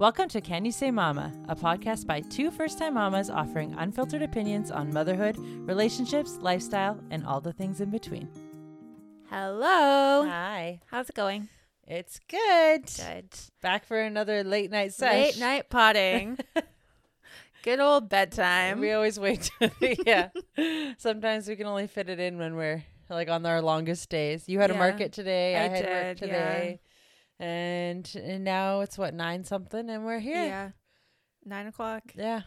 Welcome to Can You Say Mama, a podcast by two first time mamas offering unfiltered opinions on motherhood, relationships, lifestyle, and all the things in between. Hello. Hi. How's it going? It's good. Good. Back for another late night sesh. Late night potting. Good old bedtime. We always wait. To, yeah. Sometimes we can only fit it in when we're like on our longest days. You had a market today. I, I had work did, today. And, and now it's what nine something, and we're here. Yeah. Nine o'clock. Yeah.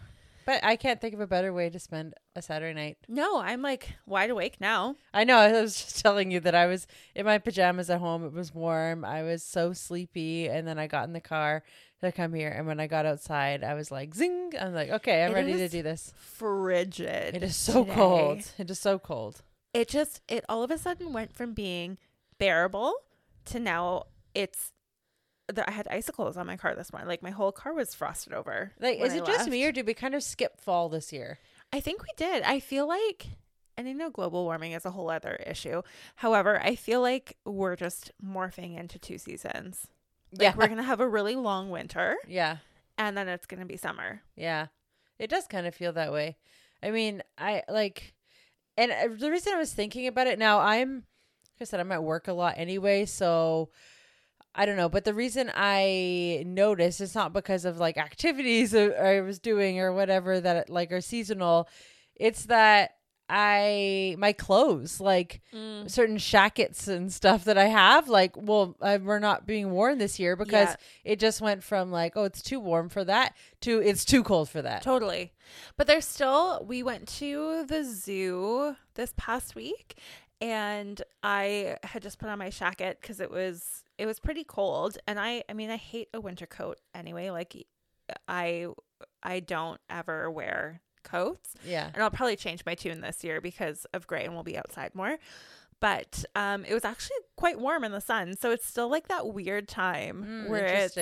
But I can't think of a better way to spend a Saturday night. No, I'm like wide awake now. I know. I was just telling you that I was in my pajamas at home. It was warm. I was so sleepy. And then I got in the car to come here. And when I got outside, I was like, zing. I'm like, okay, I'm It ready to do this. Frigid. It is so today. cold. It is so cold. It just it all of a sudden went from being bearable to now it's I had icicles on my car this morning. Like my whole car was frosted over. Like, is it just me or did we kind of skip fall this year? I think we did. I feel like, and I know global warming is a whole other issue. However, I feel like we're just morphing into two seasons. Like we're gonna have a really long winter, yeah. and then it's gonna be summer. Yeah. It does kind of feel that way. I mean, I like, and uh, the reason I was thinking about it now, I'm, like I said, I'm at work a lot anyway. So I don't know. But the reason I noticed it's not because of like activities I was doing or whatever that like are seasonal. It's that I, my clothes, like, Mm. certain shackets and stuff that I have, like, well, uh, we're not being worn this year because Yeah. it just went from like, oh, it's too warm for that to it's too cold for that. Totally. But there's still, we went to the zoo this past week and I had just put on my jacket because it was, it was pretty cold. And I, I mean, I hate a winter coat anyway. Like I, I don't ever wear coats Yeah. and I'll probably change my tune this year because of gray and we'll be outside more. But um, it was actually quite warm in the sun. So it's still like that weird time Mm, where it's,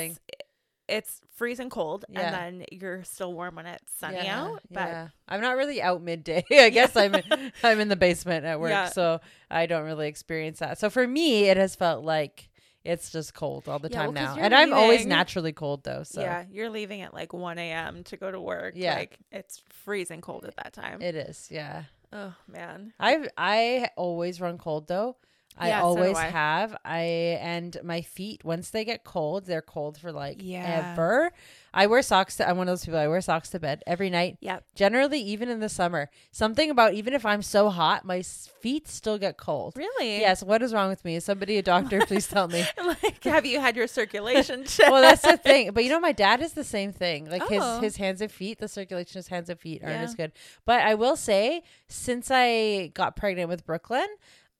it's freezing cold Yeah. and then you're still warm when it's sunny yeah, out. But yeah. I'm not really out midday. I guess I'm in, I'm in the basement at work, so I don't really experience that. So for me, it has felt like it's just cold all the Yeah, time well, now, and I'm always naturally cold though. So yeah, you're leaving at like 1 a.m. to go to work. Yeah. Like it's freezing cold at that time. it is. Yeah. oh, man. I I always run cold though. I Yeah, so always I. have. I and my feet once they get cold, they're cold for like Yeah. ever. I wear socks. To, I'm one of those people. I wear socks to bed every night. Yeah. Generally, even in the summer, something about even if I'm so hot, my feet still get cold. Really? Yes. What is wrong with me? Is somebody a doctor? Please tell me. like, have you had your circulation checked? well, that's the thing. But you know, my dad is the same thing. Like Oh. his his hands and feet, the circulation of his hands and feet aren't Yeah. as good. But I will say, since I got pregnant with Brooklyn,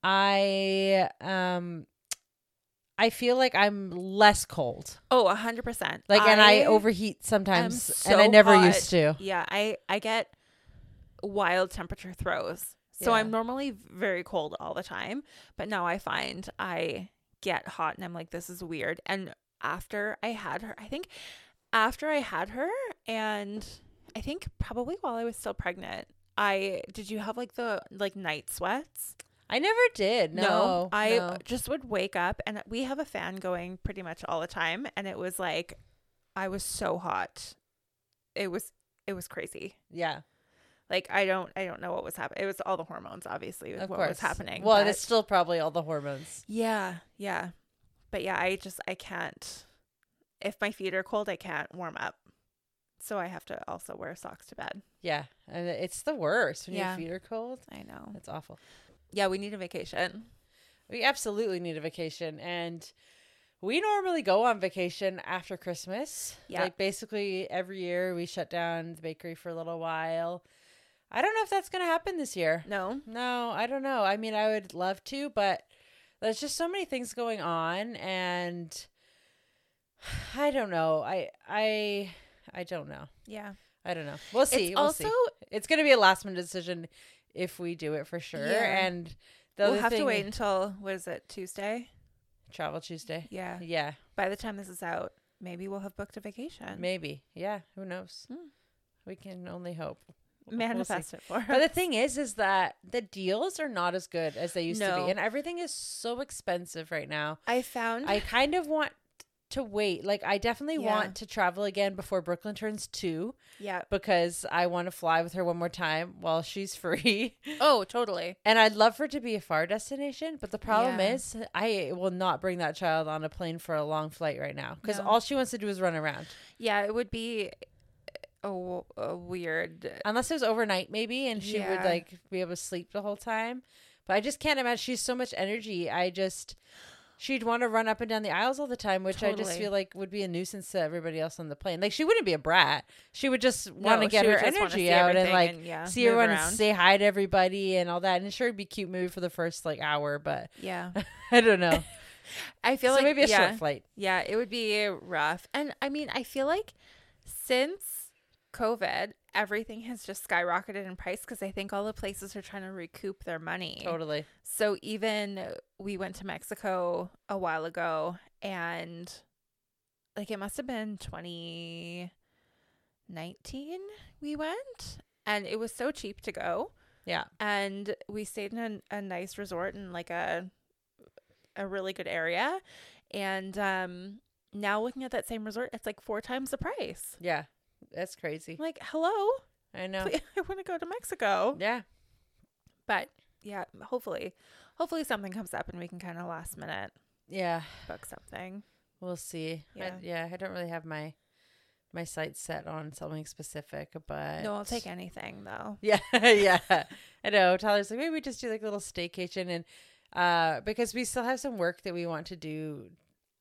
I um I feel like I'm less cold. Oh, a hundred percent. Like and I overheat sometimes and I never hot. used to. Yeah, I I get wild temperature throws. So Yeah. I'm normally very cold all the time, but now I find I get hot and I'm like this is weird. And after I had her, I think after I had her and I think probably while I was still pregnant, I did you have like the like night sweats? I never did. No. I no. just would wake up and we have a fan going pretty much all the time and it was like I was so hot. It was it was crazy. Yeah. Like I don't I don't know what was happening. It was all the hormones obviously Of what course. was happening. Well, but- it's still probably all the hormones. yeah, yeah. But yeah, I just I can't if my feet are cold, I can't warm up. So I have to also wear socks to bed. Yeah. And it's the worst when Yeah. your feet are cold. I know. It's awful. Yeah, we need a vacation. We absolutely need a vacation and we normally go on vacation after Christmas. Yeah. Like basically every year we shut down the bakery for a little while. I don't know if that's going to happen this year. No. No, I don't know. I mean, I would love to, but there's just so many things going on and I don't know. I I I don't know. Yeah. I don't know. We'll see. it's we'll also see. It's going to be a last minute decision if we do it for sure. Yeah. And the we'll have to wait until what is it, Tuesday? Travel Tuesday. Yeah. Yeah, By the time this is out, maybe we'll have booked a vacation. maybe. Yeah, who knows? Hmm. We can only hope. Manifest it for But the thing is, is that the deals are not as good as they used to be, and everything is so expensive right now. I found I kind of want to wait. Like I definitely Yeah. want to travel again before Brooklyn turns 2 Yeah. because I want to fly with her one more time while she's free. Oh, totally. And I'd love for it to be a far destination, but the problem Yeah. is I will not bring that child on a plane for a long flight right now because No. all she wants to do is run around. Yeah, it would be a weird. Unless it was overnight, maybe, and she would like be able to sleep the whole time. But I just can't imagine. She's so much energy. I just she'd want to run up and down the aisles all the time, which I just feel like would be a nuisance to everybody else on the plane. Like she wouldn't be a brat. She would just want to No, get her would just wanna energy out and like and, yeah, see everyone around. and say hi to everybody and all that. And it sure, it'd be cute movie for the first like hour, but Yeah, I don't know. I feel so like maybe a yeah, short flight. Yeah, it would be rough. And I mean, I feel like since COVID, everything has just skyrocketed in price because I think all the places are trying to recoup their money. Totally. So even we went to Mexico a while ago and like it must have been 2019 we went and it was so cheap to go Yeah. and we stayed in a, a nice resort in like a a really good area and um now looking at that same resort it's like four times the price Yeah. That's crazy. Like hello I know. i want to go to mexico Yeah. but yeah hopefully hopefully something comes up and we can kind of last minute Yeah. book something We'll see. I- Yeah. yeah. I don't really have my my sights set on something specific, but no i'll take anything though Yeah, yeah. I know. Tyler's like, maybe we just do like a little staycation and uh because we still have some work that we want to do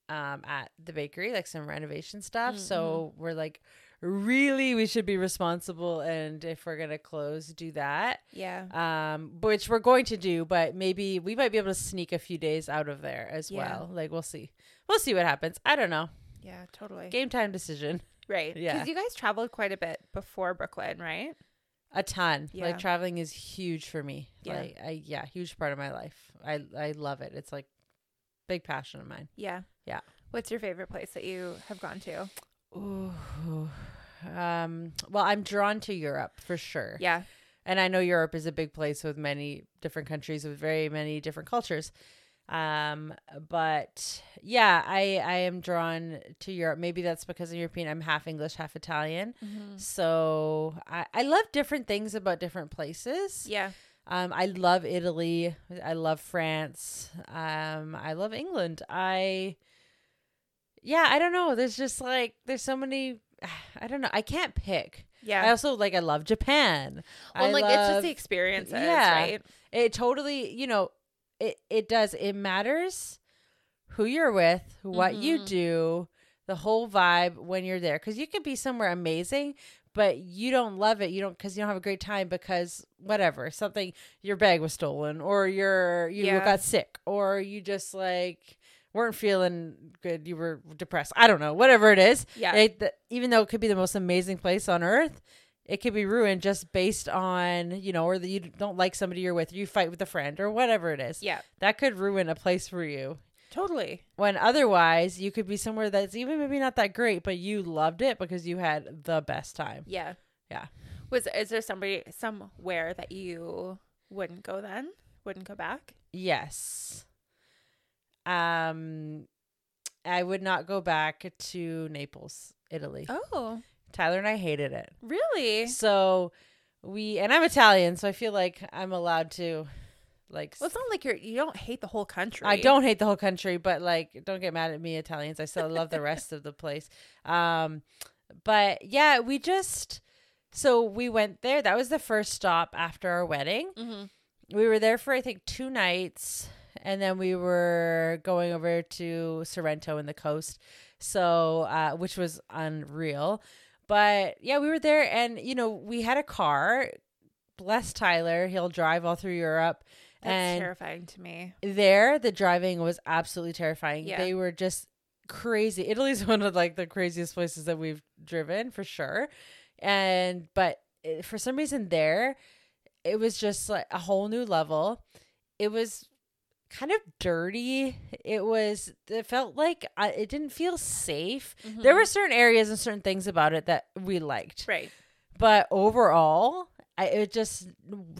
um at the bakery, like some renovation stuff. So we're like really we should be responsible and if we're gonna close, do that. yeah Um which we're going to do, but maybe we might be able to sneak a few days out of there as Yeah. well. Like we'll see. We'll see what happens. I don't know. yeah totally Game time decision. right Yeah. because you guys traveled quite a bit before brooklyn right A ton. Yeah. Like traveling is huge for me. Yeah. Like I yeah, huge part of my life. I I love it. It's like big passion of mine. yeah Yeah. what's your favorite place that you have gone to Ooh. Um well, I'm drawn to Europe for sure. yeah And I know Europe is a big place with many different countries with very many different cultures. Um but yeah, I I am drawn to Europe. Maybe that's because I'm European. I'm half English, half Italian. So I I love different things about different places. yeah Um, I love Italy. I love France. Um, I love England. I, yeah, I don't know. There's just like there's so many. I don't know. I can't pick. yeah I also like. I love Japan. well I like it's just the experiences Yeah. right It totally. You know, it it does. It matters who you're with, what you Mhm. do, the whole vibe when you're there. Because you could be somewhere amazing, but you don't love it. You don't because you don't have a great time because whatever something your bag was stolen or you're you Yeah. got sick or you just like weren't feeling good. You were depressed. I don't know. Whatever it is. yeah It, the, even though it could be the most amazing place on earth, it could be ruined just based on you know, or that you don't like somebody you're with, or you fight with a friend, or whatever it is. yeah That could ruin a place for you. totally When otherwise, you could be somewhere that's even maybe not that great, but you loved it because you had the best time. yeah Yeah. was is there somebody somewhere that you wouldn't go then wouldn't go back Yes. Um, I would not go back to Naples, Italy. oh Tyler and I hated it. really So we and I'm Italian, so I feel like I'm allowed to like well it's not like you're you don't hate the whole country I don't hate the whole country, but like don't get mad at me Italians. I still love the rest of the place. Um but yeah, we just so we went there. That was the first stop after our wedding. mm-hmm. We were there for I think 2 nights and then we were going over to Sorrento and the coast. So uh which was unreal. But yeah, we were there and you know, we had a car. Bless Tyler, he'll drive all through Europe. that's and terrifying to me there the driving was absolutely terrifying Yeah. they were just crazy italy's one of like the craziest places that we've driven for sure and but it, for some reason there it was just like a whole new level it was kind of dirty it was it felt like I, it didn't feel safe there were certain areas and certain things about it that we liked right but overall I it just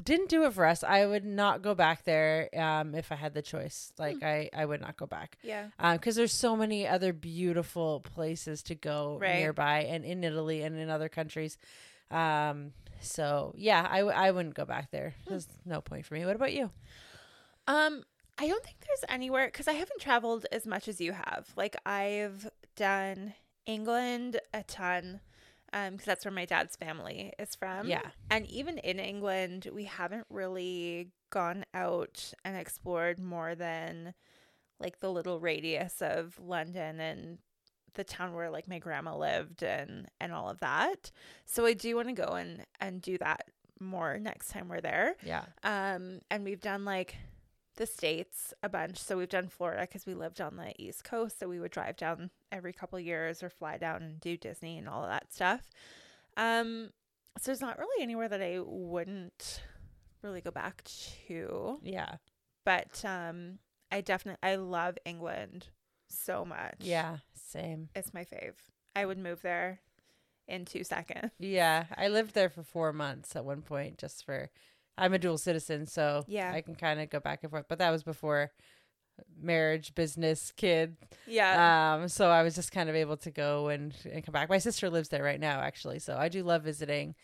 didn't do it for us. I would not go back there um if I had the choice. Like I I would not go back. Yeah. Um cuz there's so many other beautiful places to go Right. nearby and in Italy and in other countries. Um so yeah, I w- I wouldn't go back there. Hmm. There's no point for me. What about you? Um, I don't think there's anywhere because I haven't traveled as much as you have. Like I've done England a ton, um, because that's where my dad's family is from. Yeah. and even in England, we haven't really gone out and explored more than like the little radius of London and the town where like my grandma lived and and all of that. So I do want to go and and do that more next time we're there. Yeah. Um, and we've done like the states a bunch. So we've done Florida because we lived on the East Coast, so we would drive down every couple years or fly down and do Disney and all of that stuff. Um, so there's not really anywhere that I wouldn't really go back to, Yeah. but um, I definitely I love England so much. Yeah, same. it's my fave. I would move there in two seconds. Yeah, I lived there for 4 months at one point just for I'm a dual citizen, so Yeah. I can kind of go back and forth, but that was before marriage, business, kid. Yeah. Um, so I was just kind of able to go and, and come back. My sister lives there right now, actually. So I do love visiting,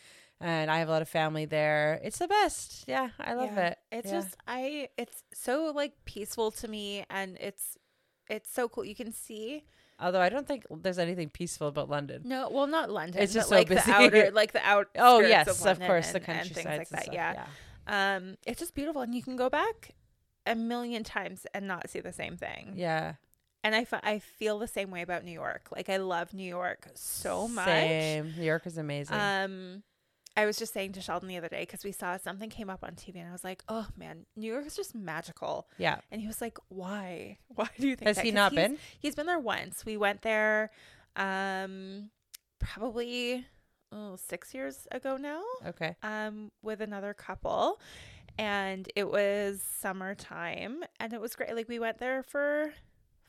and I have a lot of family there. It's the best. Yeah, I love Yeah. it. It's Yeah. just I it's so like peaceful to me and it's it's so cool. You can see Although I don't think there's anything peaceful about London. no, well not London, It's just so like busy. the outer like the out Oh yes, of, of, course, the and- and countryside things like that. stuff. Yeah. Um it's just beautiful and you can go back a million times and not see the same thing. yeah. And I I feel the same way about New York. Like I love New York so much. Same. New York is amazing. Um, I was just saying to Sheldon the other day because we saw something came up on TV and I was like, "Oh man, New York is just magical." yeah. And he was like, "Why? Why do you think?" Has that?" he not he's- been? He's been there once. We went there, um, probably oh, six years ago now, Okay. um, with another couple, and it was summertime, and it was great. Like we went there for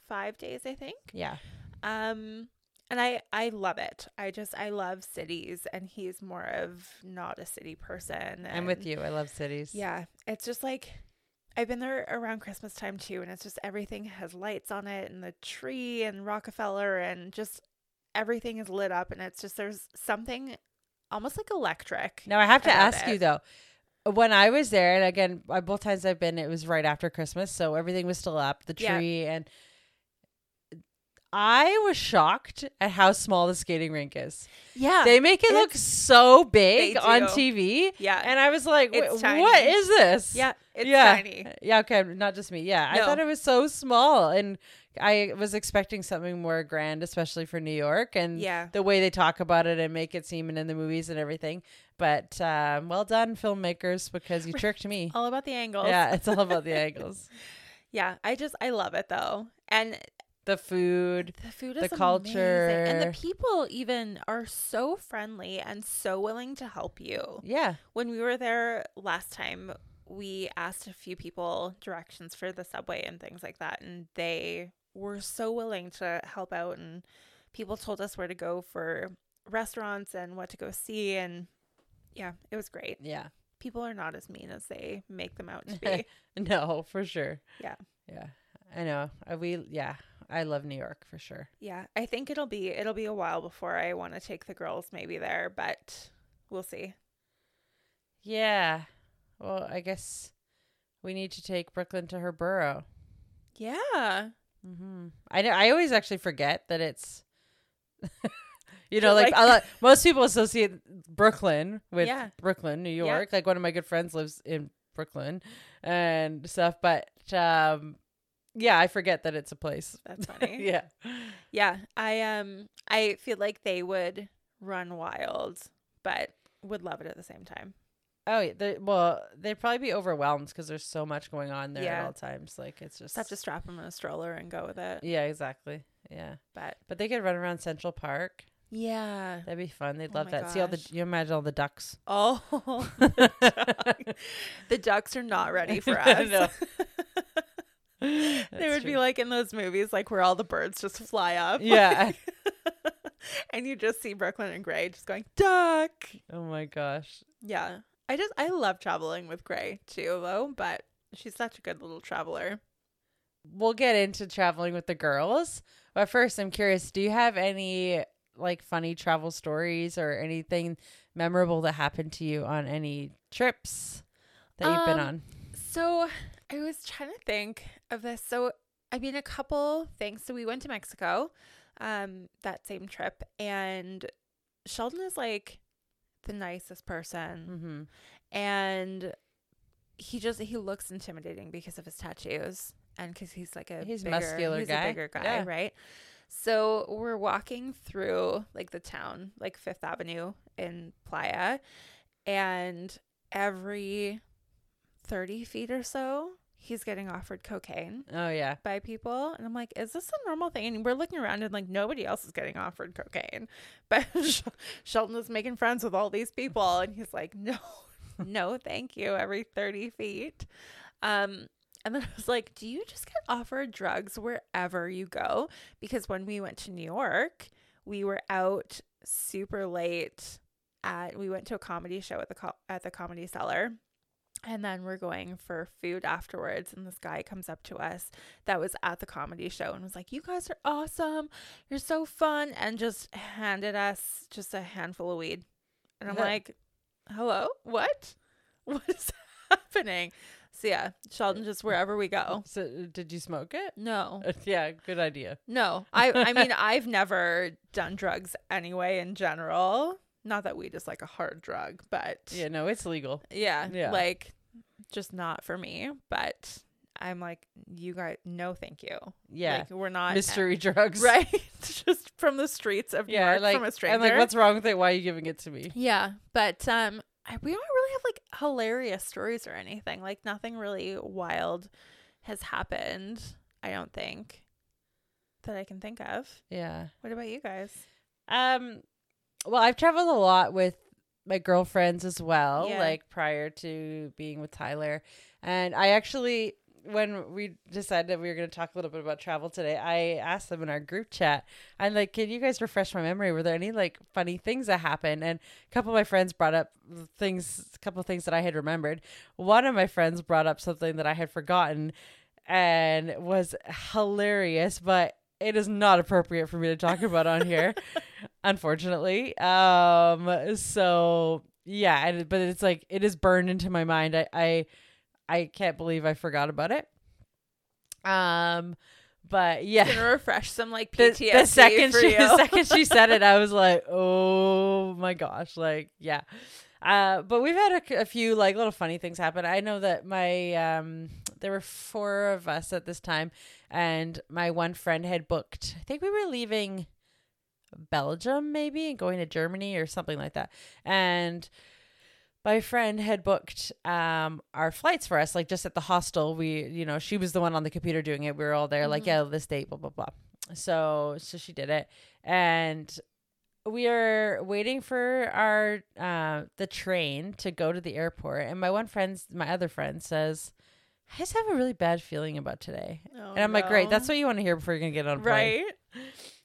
five days, I think. Yeah. Um and I I love it. I just I love cities and he's more of not a city person. I'm with you. I love cities. Yeah. It's just like I've been there around Christmas time too and it's just everything has lights on it and the tree and Rockefeller and just everything is lit up and it's just there's something almost like electric. Now I have to ask it. you though. When I was there, and again, both times I've been, it was right after Christmas, so everything was still up, the Yeah. tree, and I was shocked at how small the skating rink is. Yeah. They make it look so big on. TV, yeah. and I was like, It's "Wh- "What is this?" yeah. It's yeah. tiny. Yeah, okay, not just me. Yeah, I thought it was so small, and I was expecting something more grand, especially for New York, and Yeah. the way they talk about it and make it seem and in the movies and everything. But um, well done, filmmakers, because you tricked me. All about the angles. yeah, it's all about the angles, Yeah. I just I love it though. And the food. The food the culture. amazing. and the people even are so friendly and so willing to help you. Yeah, When we were there last time, we asked a few people directions for the subway and things like that, and they were so willing to help out. And people told us where to go for restaurants and what to go see, and yeah, it was great. yeah. People are not as mean as they make them out to be. No, for sure. Yeah. yeah. I know. Uh, We yeah. I love New York for sure. yeah, I think it'll be it'll be a while before I want to take the girls maybe there, but we'll see. Yeah. Well, I guess we need to take Brooklyn to her borough. Yeah. Hmm I know. I always actually forget that it's. you know, like, like- a lot- most people associate Brooklyn with Yeah. Brooklyn, New Yeah. York. Like one of my good friends lives in Brooklyn and stuff. But um, yeah, I forget that it's a place. That's funny. yeah. Yeah, I um I feel like they would run wild, but would love it at the same time. Oh, well, they'd probably be overwhelmed because there's so much going on there Yeah. at all times. Like it's just Just have to strap them in a stroller and go with it. Yeah, exactly. Yeah, But but they could run around Central Park. yeah. That'd be fun. They'd Oh love that. See all the you imagine all the ducks. Oh, the, duck- the ducks are not ready for us. They would be like in those movies, like where all the birds just fly up. Yeah. and you just see Brooklyn and Gray just going duck. Oh my gosh. Yeah, I just I love traveling with Gray too, though. But she's such a good little traveler. we'll get into traveling with the girls. But first, I'm curious, do you have any like funny travel stories or anything memorable that happened to you on any trips that you've been Um, on? So I was trying to think of this. So I mean, a couple things. So we went to Mexico, um, that same trip, and Sheldon is like the nicest person, Mm-hmm. and he just he looks intimidating because of his tattoos and because he's like a He's bigger, muscular he's guy. a bigger guy, Yeah. right? So we're walking through like the town, like Fifth Avenue in Playa, and every thirty feet or so, he's getting offered cocaine Oh yeah. by people. And i'm like is this a normal thing? And we're looking around and like nobody else is getting offered cocaine. But Sh- sheldon is making friends with all these people. And he's like no no thank you every 30 feet. Um and then i was like do you just get offered drugs wherever you go? Because when we went to new york we were out super late at we went to a comedy show at the co- at the comedy cellar and then we're going for food afterwards. And this guy comes up to us that was at the comedy show and was like, You guys are awesome. You're so fun. And just handed us just a handful of weed. And I'm Yeah. like, Hello? What? What is happening? So yeah, Sheldon, just wherever we go. So did you smoke it? No, uh, yeah, good idea. no. I, I mean, I've never done drugs anyway in general. Not that weed is like a hard drug, but Yeah, no, it's legal. yeah, Yeah. like just not for me. But I'm like, you guys, no, thank you. Yeah. like, we're not Mystery drugs. right? just from the streets of New Yeah, York like from a stranger. I'm like, what's wrong with it? Why are you giving it to me? yeah, but um, I, we don't really have like hilarious stories or anything. Like nothing really wild has happened. I don't think that I can think of. Yeah. What about you guys? Um, well, I've traveled a lot with my girlfriends as well, Yeah. like prior to being with Tyler. And I actually, when we decided that we were going to talk a little bit about travel today, I asked them in our group chat, I'm like, can you guys refresh my memory? Were there any like funny things that happened? And a couple of my friends brought up things, a couple of things that I had remembered. One of my friends brought up something that I had forgotten and was hilarious, but it is not appropriate for me to talk about on here, unfortunately. Um, so yeah, and, but it's like it is burned into my mind. I, I, I can't believe I forgot about it. Um, but yeah, refresh some like the, PTSD the second for she, you. the second she said it, I was like, oh my gosh, like yeah. Uh, but we've had a, a few like little funny things happen. I know that my um, there were four of us at this time, and my one friend had booked. I think we were leaving Belgium, maybe, and going to Germany or something like that. And my friend had booked um our flights for us, like just at the hostel. We, you know, she was the one on the computer doing it. We were all there, like, Mhm. yeah, this date, blah blah blah. So, so she did it, and we are waiting for our uh the train to go to the airport. And my one friend, my other friend, says. I just have a really bad feeling about today. Oh, and I'm like, great, that's what you want to hear before you're gonna get on a plane.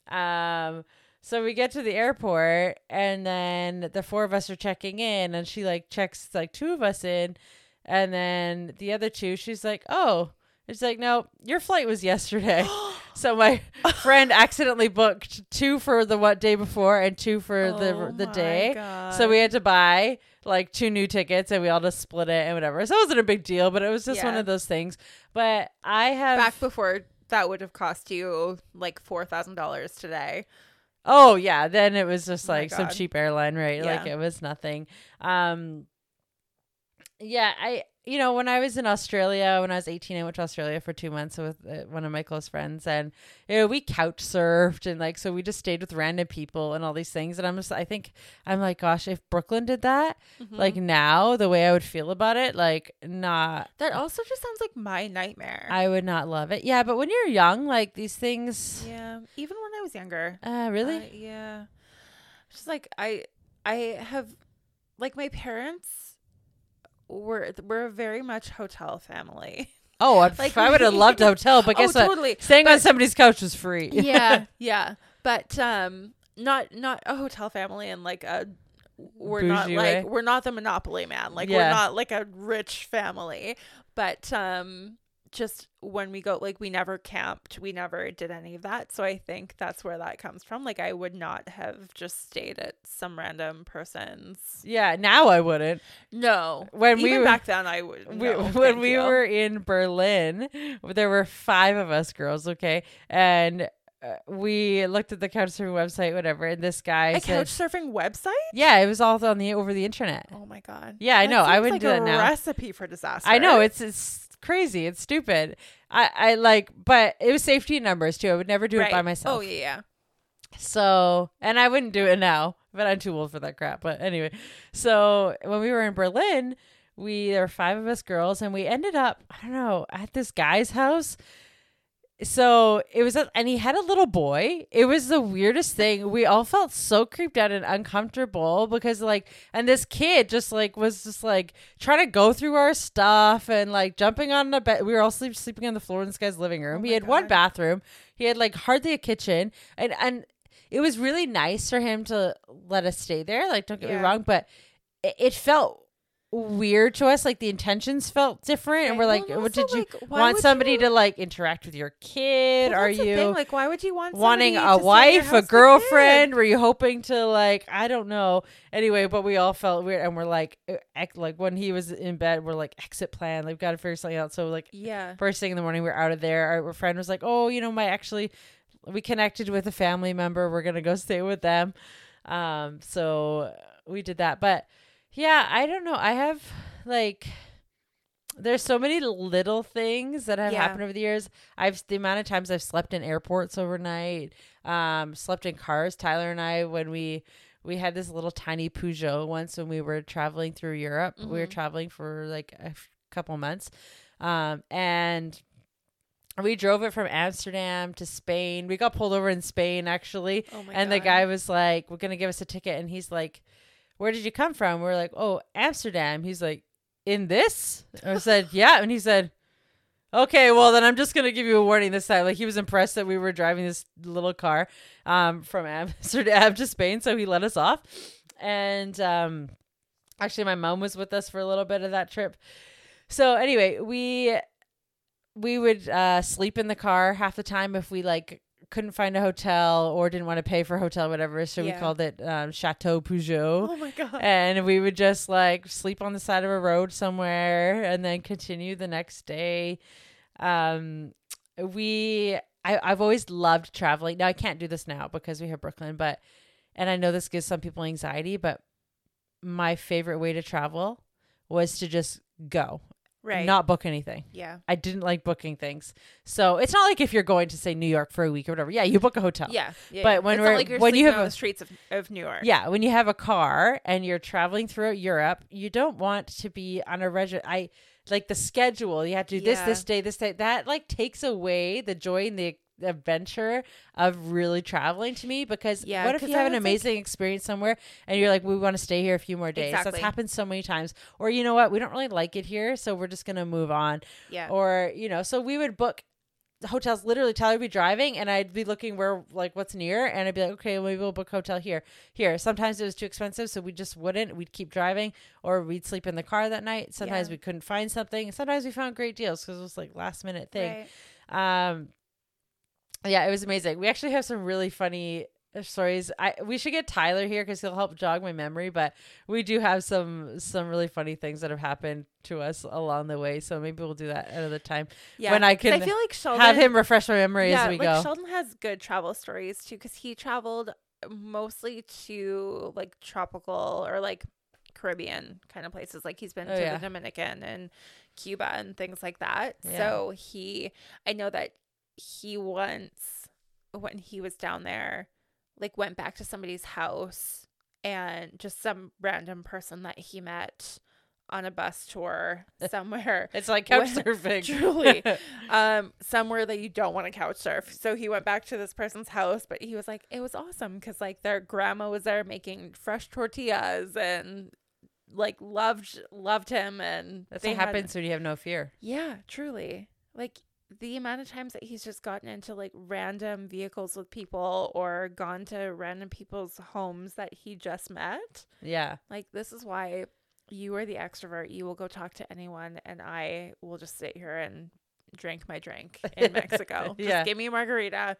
right. Um, so we get to the airport, and then the four of us are checking in, and she like checks like two of us in, and then the other two, she's like, "Oh," it's like, "No, your flight was yesterday." so my friend accidentally booked two for the what day before and two for the Oh the my day. God. So we had to buy like two new tickets, and we all just split it and whatever. So it wasn't a big deal, but it was just one of those things. But I have back before that would have cost you like four thousand dollars today. Oh yeah, then it was just Oh like some cheap airline, right? Like it was nothing. Um yeah, I you know, when I was in Australia, when I was 18, I went to Australia for 2 months with uh, one of my close friends and you know, we couch surfed and like so we just stayed with random people and all these things and I'm just I think I'm like gosh, if Brooklyn did that, like Mm-hmm. now the way I would feel about it, like not that also just sounds like my nightmare. I would not love it. Yeah, but when you're young, like these things yeah, even when I was younger. uh really? I- yeah. Just like I I have like my parents were were very much hotel family. Oh, Like, I would have loved a hotel, but guess oh, what? totally. Staying on somebody's couch was free. yeah, yeah. But um not not a hotel family and like a we're not bougie like way. we're not the monopoly man. Like we're not like a rich family. But um just when we go like we never camped, we never did any of that. So I think that's where that comes from. Like I would not have just stayed at some random person's. Yeah, now I wouldn't. No. When we Even were- back then I would we, no, when we you. were in Berlin, there were five of us girls, okay? And uh, we looked at the couchsurfing website, whatever, and this guy a said, couch surfing website? "Yeah, it was all on the over the internet." Oh my god. Yeah, I That know. I wouldn't like do that a now. Recipe for disaster. I know it's it's crazy, it's stupid. I I like, but it was safety numbers too. I would never do it by oh, myself. Oh yeah, yeah. So, and I wouldn't do it now, but I'm too old for that crap. But anyway, so when we were in Berlin, we there were five of us girls, and we ended up I don't know at this guy's house. So it was, a, and he had a little boy. It was the weirdest thing. We all felt so creeped out and uncomfortable because, like, and this kid just like was just like trying to go through our stuff and like jumping on the bed. We were all sleep, sleeping on the floor in this guy's living room. Oh he had one bathroom. He had like hardly a kitchen, and and it was really nice for him to let us stay there. Like, don't get Yeah. me wrong, but it, it felt weird to us. Like the intentions felt different, and we're like, Well, what did you like, want somebody you- to like interact with your kid? Well, Are you like why would you want wanting a to stay at your wife, a girlfriend? Were you hoping to like I don't know. Anyway, but we all felt weird, and we're like, uh, ex- like when he was in bed, we're like exit plan. Like, we've got to figure something out. So like Yeah. first thing in the morning, we're out of there. Our friend was like, "Oh, you know, my actually, we connected with a family member. We're gonna go stay with them." Um, so we did that. But yeah, I don't know. I have like, there's so many little things that have Yeah. happened over the years. I've the amount of times I've slept in airports overnight. Um, slept in cars. Tyler and I when we. We had this little tiny Peugeot once when we were traveling through Europe. We were Mhm. traveling for like a f- couple months um, and we drove it from Amsterdam to Spain. We got pulled over in Spain actually, Oh my and the guy was like, "We're gonna give us a ticket," and he's like, "Where did you come from?" We're like, "Oh, Amsterdam." He's like, "In this?" I said, "Yeah," and he said. Okay, well then I'm just gonna give you a warning this time. Like he was impressed that we were driving this little car um, from Amsterdam to Spain, so he let us off. And um, actually, my mom was with us for a little bit of that trip. So anyway, we we would uh, sleep in the car half the time if we like couldn't find a hotel or didn't want to pay for a hotel, whatever. So we called it um, Chateau Peugeot. Oh my god. And we would just like sleep on the side of a road somewhere and then continue the next day. Um, we, I, I've always loved traveling. Now I can't do this now because we have Brooklyn, but, and I know this gives some people anxiety, but my favorite way to travel was to just go, right. not book anything. yeah. I didn't like booking things. So it's not like if you're going to say New York for a week or whatever. Yeah, you book a hotel. Yeah. yeah But when we're- not like when you have on a- the streets of, of New York. Yeah, when you have a car and you're traveling throughout Europe, you don't want to be on a reg. I like the schedule. You have to do this, this day, this day. That like takes away the joy and the adventure of really traveling to me because Yeah, what if you then have an it's like- amazing experience somewhere and you're like we want to stay here a few more days? That's happened so many times. Or you know what? We don't really like it here so we're just gonna move on. Yeah. or you know so we would book hotels literally tyler would be driving and i'd be looking where like what's near and i'd be like okay maybe we'll book a hotel here here. Sometimes it was too expensive so we just wouldn't. We'd keep driving or we'd sleep in the car that night. Sometimes Yeah. we couldn't find something. Sometimes we found great deals because it was like last minute thing. Right. um yeah it was amazing we actually have some really funny uh, stories i we should get tyler here because he'll help jog my memory but we do have some some really funny things that have happened to us along the way so maybe we'll do that another time Yeah. when I can I feel like Sheldon have him refresh my memory yeah, as we like go Sheldon has good travel stories too because he traveled mostly to like tropical or like Caribbean kind of places. Like he's been Oh, to yeah. the Dominican and Cuba and things like that. Yeah. So he, I know that he once when he was down there, like went back to somebody's house and just some random person that he met on a bus tour somewhere it's like couch surfing. truly. um somewhere that you don't want to couch surf. So he went back to this person's house but he was like it was awesome because like their grandma was there making fresh tortillas and like loved loved him and that's what had- happens when you have no fear. Yeah truly. Like the amount of times that he's just gotten into like random vehicles with people or gone to random people's homes that he just met. Yeah. Like this is why you are the extrovert. You will go talk to anyone and I will just sit here and drink my drink in Mexico. Just Yeah. give me a margarita.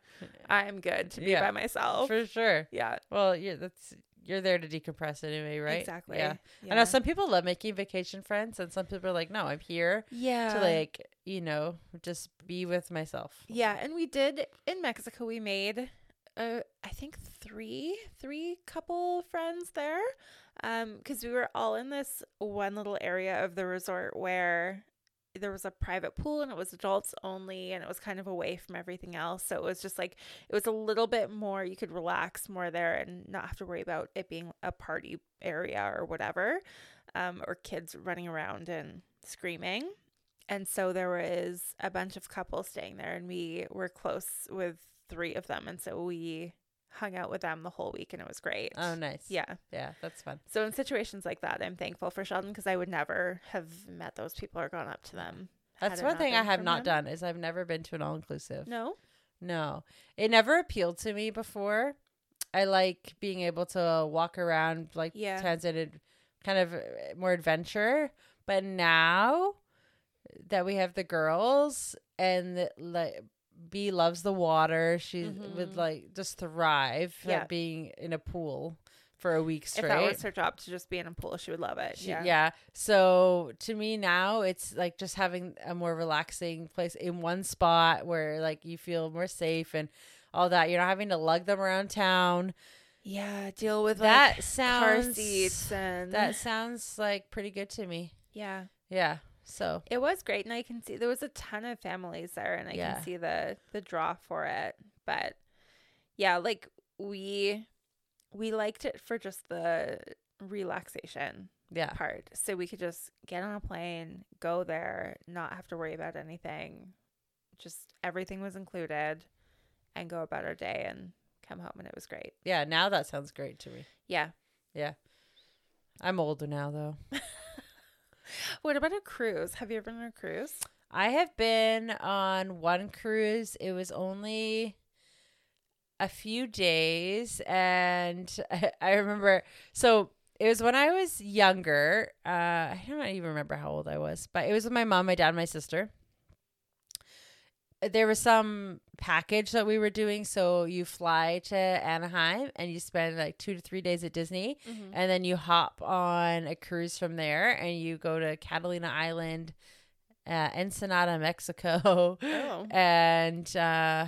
I'm good to be Yeah. by myself. For sure. yeah. Well, yeah, that's you're there to decompress anyway, right? Exactly. Yeah. Yeah. I know some people love making vacation friends, and some people are like, "No, I'm here yeah. to like, you know, just be with myself." Yeah, and we did in Mexico. We made, uh, I think three three couple friends there, um, because we were all in this one little area of the resort where there was a private pool and it was adults only and it was kind of away from everything else. So it was just like it was a little bit more. You could relax more there and not have to worry about it being a party area or whatever, um, or kids running around and screaming and so there was a bunch of couples staying there and we were close with three of them and so we hung out with them the whole week and it was great Oh, nice. yeah Yeah, that's fun. so in situations like that i'm thankful for sheldon because i would never have met those people or gone up to them That's one thing I have not him. done is I've never been to an all inclusive. no No, it never appealed to me before. I like being able to walk around like Yeah. transited, kind of uh, more adventure. But now that we have the girls and the, like B loves the water, she would Mhm. like just thrive Yeah. at being in a pool for a week straight. if that was her job to just be in a pool she would love it She- yeah yeah. So to me now, it's like just having a more relaxing place in one spot where like you feel more safe and all that. You're not having to lug them around town. yeah deal with That like sounds car seats and That sounds like pretty good to me. yeah Yeah. So It was great, and I can see there was a ton of families there, and I Yeah. can see the the draw for it. But yeah, like we we liked it for just the relaxation yeah, part, so we could just get on a plane, go there, not have to worry about anything. Just everything was included, and go about our day and come home, and it was great. yeah. Now that sounds great to me. Yeah. Yeah. I'm older now though. What about a cruise? Have you ever been on a cruise? I have been on one cruise. It was only a few days, and I remember. So it was when I was younger. Uh, I don't even remember how old I was, but it was with my mom, my dad, my sister. There was some package that we were doing, so you fly to Anaheim and you spend like two to three days at Disney, and then you hop on a cruise from there, and you go to Catalina Island, uh, Ensenada, Mexico, Oh. and uh,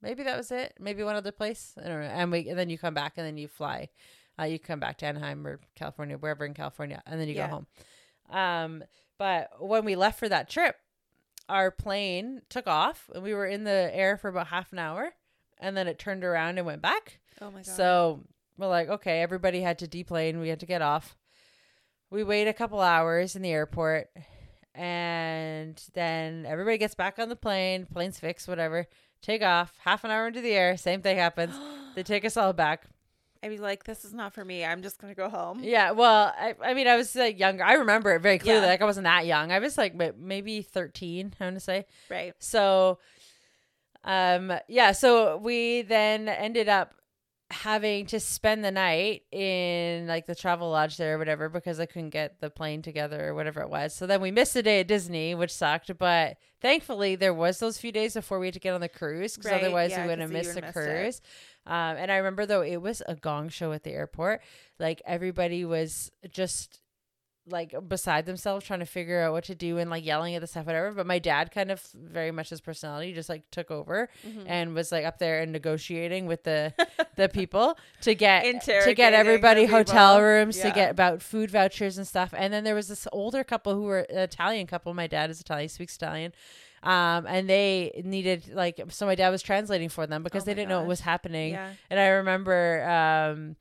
maybe that was it. Maybe one other place. I don't know. And we and then you come back and then you fly. Uh, you come back to Anaheim or California, wherever in California, and then you Yeah. go home. Um, but when we left for that trip, our plane took off and we were in the air for about half an hour, and then it turned around and went back. Oh my god. So we're like, okay, everybody had to deplane. We had to get off. We wait a couple hours in the airport, and then everybody gets back on the plane. Plane's fixed, whatever. Take off. Half an hour into the air, same thing happens. they take us all back. I'd be like, this is not for me. I'm just gonna go home. Yeah, well, I, I mean, I was like younger. I remember it very clearly. Yeah. Like I wasn't that young. I was like maybe thirteen. I want to say. Right. So, um, yeah. So we then ended up having to spend the night in like the travel lodge there or whatever because I couldn't get the plane together or whatever it was. So then we missed a day at Disney, which sucked. But thankfully, there was those few days before we had to get on the cruise because Right, otherwise yeah, we would have missed the would've missed it. cruise. Um, and I remember though it was a gong show at the airport. Like everybody was just like beside themselves trying to figure out what to do and like yelling at the stuff whatever. But my dad kind of very much his personality just like took over Mm-hmm. and was like up there and negotiating with the the people to get to get everybody hotel rooms to get about food vouchers and stuff. And then there was this older couple who were an Italian couple. My dad is Italian speaks Italian. Um and they needed like so my dad was translating for them because Oh they didn't know what was happening. Yeah. and I remember, um,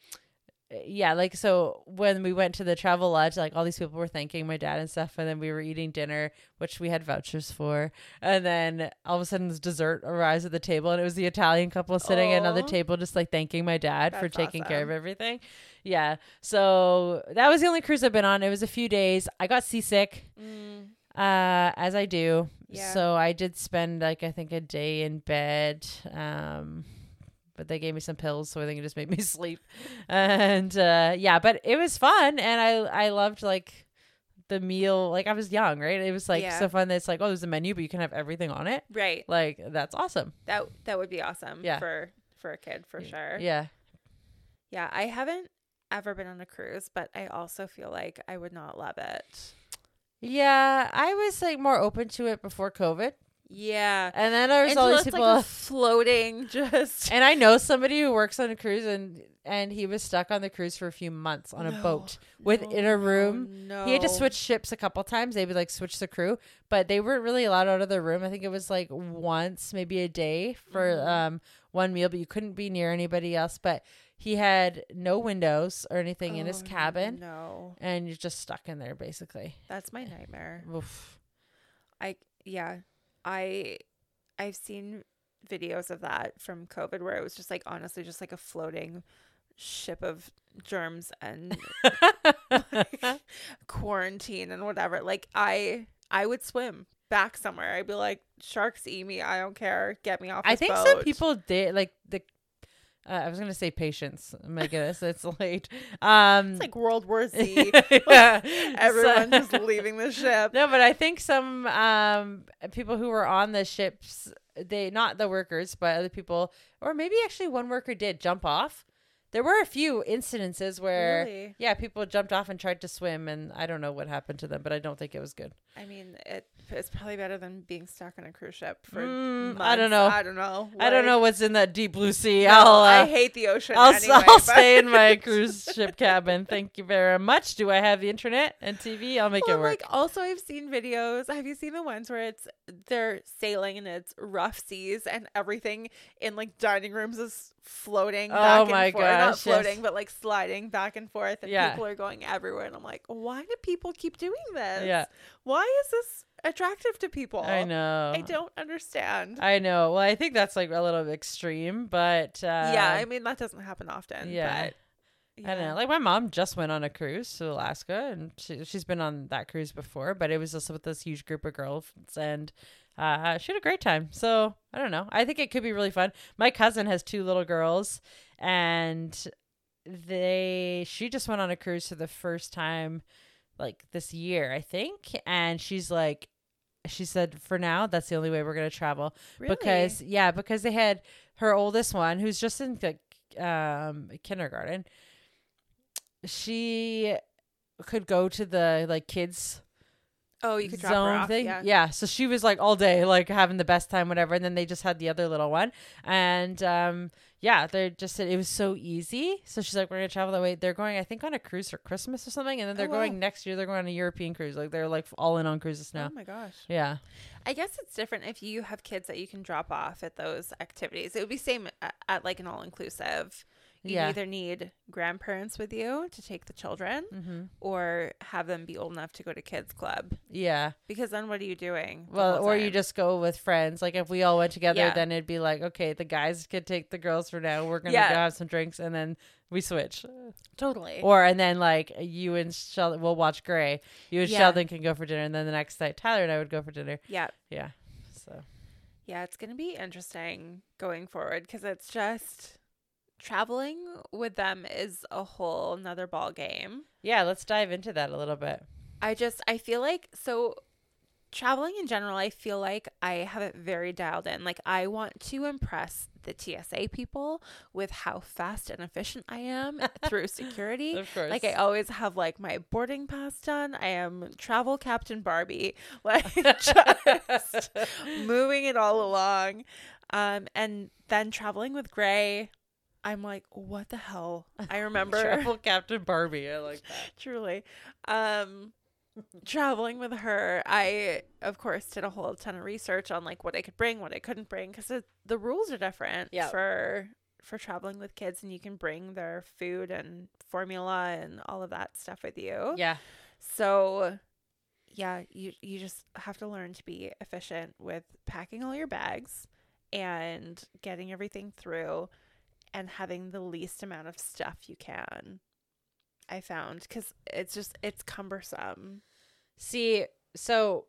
yeah, like so when we went to the travel lodge, like all these people were thanking my dad and stuff, and then we were eating dinner, which we had vouchers for, and then all of a sudden this dessert arrives at the table, and it was the Italian couple sitting at another table, just like thanking my dad for That's taking care of everything. Yeah, so that was the only cruise I've been on. It was a few days. I got seasick, Mm, uh, as I do. Yeah. So I did spend like I think a day in bed. Um but they gave me some pills so I think it just made me sleep. And uh yeah, but it was fun and I I loved like the meal like I was young, right? It was like Yeah. so fun that it's like, oh, there's a menu but you can have everything on it. Right. Like that's awesome. That that would be awesome Yeah. for for a kid for sure. Yeah. Yeah, I haven't ever been on a cruise, but I also feel like I would not love it. Yeah, I was like more open to it before COVID. Yeah. And then there was Until all these people like floating just And I know somebody who works on a cruise and and he was stuck on the cruise for a few months on a boat with in a room. No. He had to switch ships a couple times. They would like switch the crew, but they weren't really allowed out of the room. I think it was like once, maybe a day for Mhm. um one meal, but you couldn't be near anybody else. But he had no windows or anything in his Oh, cabin, No. and you're just stuck in there basically. That's my nightmare. Oof. I yeah. I I've seen videos of that from COVID where it was just like honestly just like a floating ship of germs and like, quarantine and whatever. Like I I would swim back somewhere. I'd be like, sharks eat me. I don't care. Get me off. I think some people did like the. Uh, I was gonna say patience. My goodness, it's late. Um, It's like World War Z. yeah. Everyone So- just leaving the ship. No, but I think some um people who were on the ships, they not the workers, but other people, or maybe actually one worker did jump off. There were a few incidences where, Really? yeah, people jumped off and tried to swim, and I don't know what happened to them, but I don't think it was good. I mean, it it's probably better than being stuck on a cruise ship for Mm, months. I don't know. I don't know. I don't know what's in that deep blue sea. no, I'll, uh, I hate the ocean. I'll, anyway, I'll stay in my cruise ship cabin. Thank you very much. Do I have the internet and TV? I'll make Well, it work. like also I've seen videos. Have you seen the ones where it's they're sailing and it's rough seas and everything in like dining rooms is floating Oh back my and forth. Not gosh, yes. floating, but like sliding back and forth and Yeah. people are going everywhere and I'm like, why do people keep doing this? Yeah. Why is this attractive to people? I know. I don't understand. I know. Well, I think that's like a little extreme, but uh, yeah, I mean that doesn't happen often. yeah. But I don't yeah. know. Like my mom just went on a cruise to Alaska, and she, she's been on that cruise before, but it was just with this huge group of girls, and uh, she had a great time. So I don't know. I think it could be really fun. My cousin has two little girls, and they she just went on a cruise for the first time, like this year, I think, and she's like. She said, "For now, that's the only way we're gonna travel." Really? because yeah because they had her oldest one who's just in like um kindergarten she could go to the like kids oh, you could drop zone her off. thing Yeah. so she was like all day like having the best time whatever and then they just had the other little one and um yeah they just said it was so easy so she's like we're gonna travel that way they're going i think on a cruise for christmas or something and then they're Oh, wow. going next year they're going on a european cruise like they're like all in on cruises now Oh my gosh. yeah I guess it's different if you have kids that you can drop off at those activities. It would be same at, at like an all inclusive. You Yeah. either need grandparents with you to take the children mm-hmm. or have them be old enough to go to kids club. yeah Because then what are you doing? Well, or you just go with friends. Like if we all went together, Yeah. then it'd be like, okay, the guys could take the girls for now. We're gonna Yeah. go have some drinks, and then we switch. totally. Or and then like you and Sheldon, we'll watch Gray. You and. Sheldon can go for dinner, and then the next night Tyler and I would go for dinner. yeah. Yeah. So Yeah, it's going to be interesting going forward because it's just traveling with them is a whole nother ball game. yeah, let's dive into that a little bit. I just I feel like so traveling in general, I feel like I have it very dialed in. Like I want to impress the TSA people with how fast and efficient I am through security. Of course. Like I always have like my boarding pass done. I am travel captain Barbie, like just moving it all along. Um, and then traveling with Gray, I'm like, what the hell? I remember Travel Captain Barbie. I like that. truly um traveling with her i of course did a whole ton of research on like what i could bring what i couldn't bring because the rules are different Yeah. for for traveling with kids and you can bring their food and formula and all of that stuff with you Yeah. so yeah you you just have to learn to be efficient with packing all your bags and getting everything through and having the least amount of stuff you can i found because it's just it's cumbersome See, so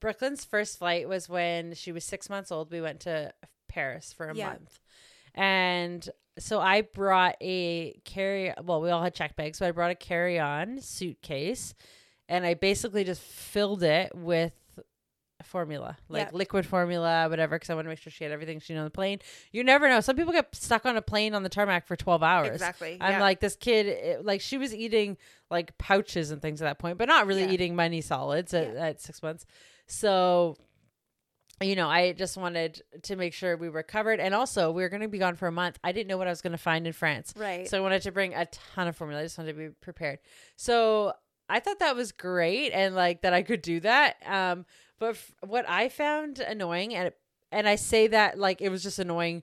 Brooklyn's first flight was when she was six months old. We went to Paris for a Yeah. month. And so I brought a carry well, we all had check bags, so I brought a carry on suitcase and I basically just filled it with formula, like Yeah. liquid formula, whatever, because I want to make sure she had everything she knew on the plane. You never know. Some people get stuck on a plane on the tarmac for 12 hours. Exactly. I'm yeah. like, this kid, it- like, she was eating like pouches and things at that point, but not really Yeah. eating many solids at, at six months. So, you know, I just wanted to make sure we were covered. And also, we were going to be gone for a month. I didn't know what I was going to find in France. right. So I wanted to bring a ton of formula. I just wanted to be prepared. So I thought that was great and like that I could do that. Um, but f- what I found annoying and and I say that like it was just annoying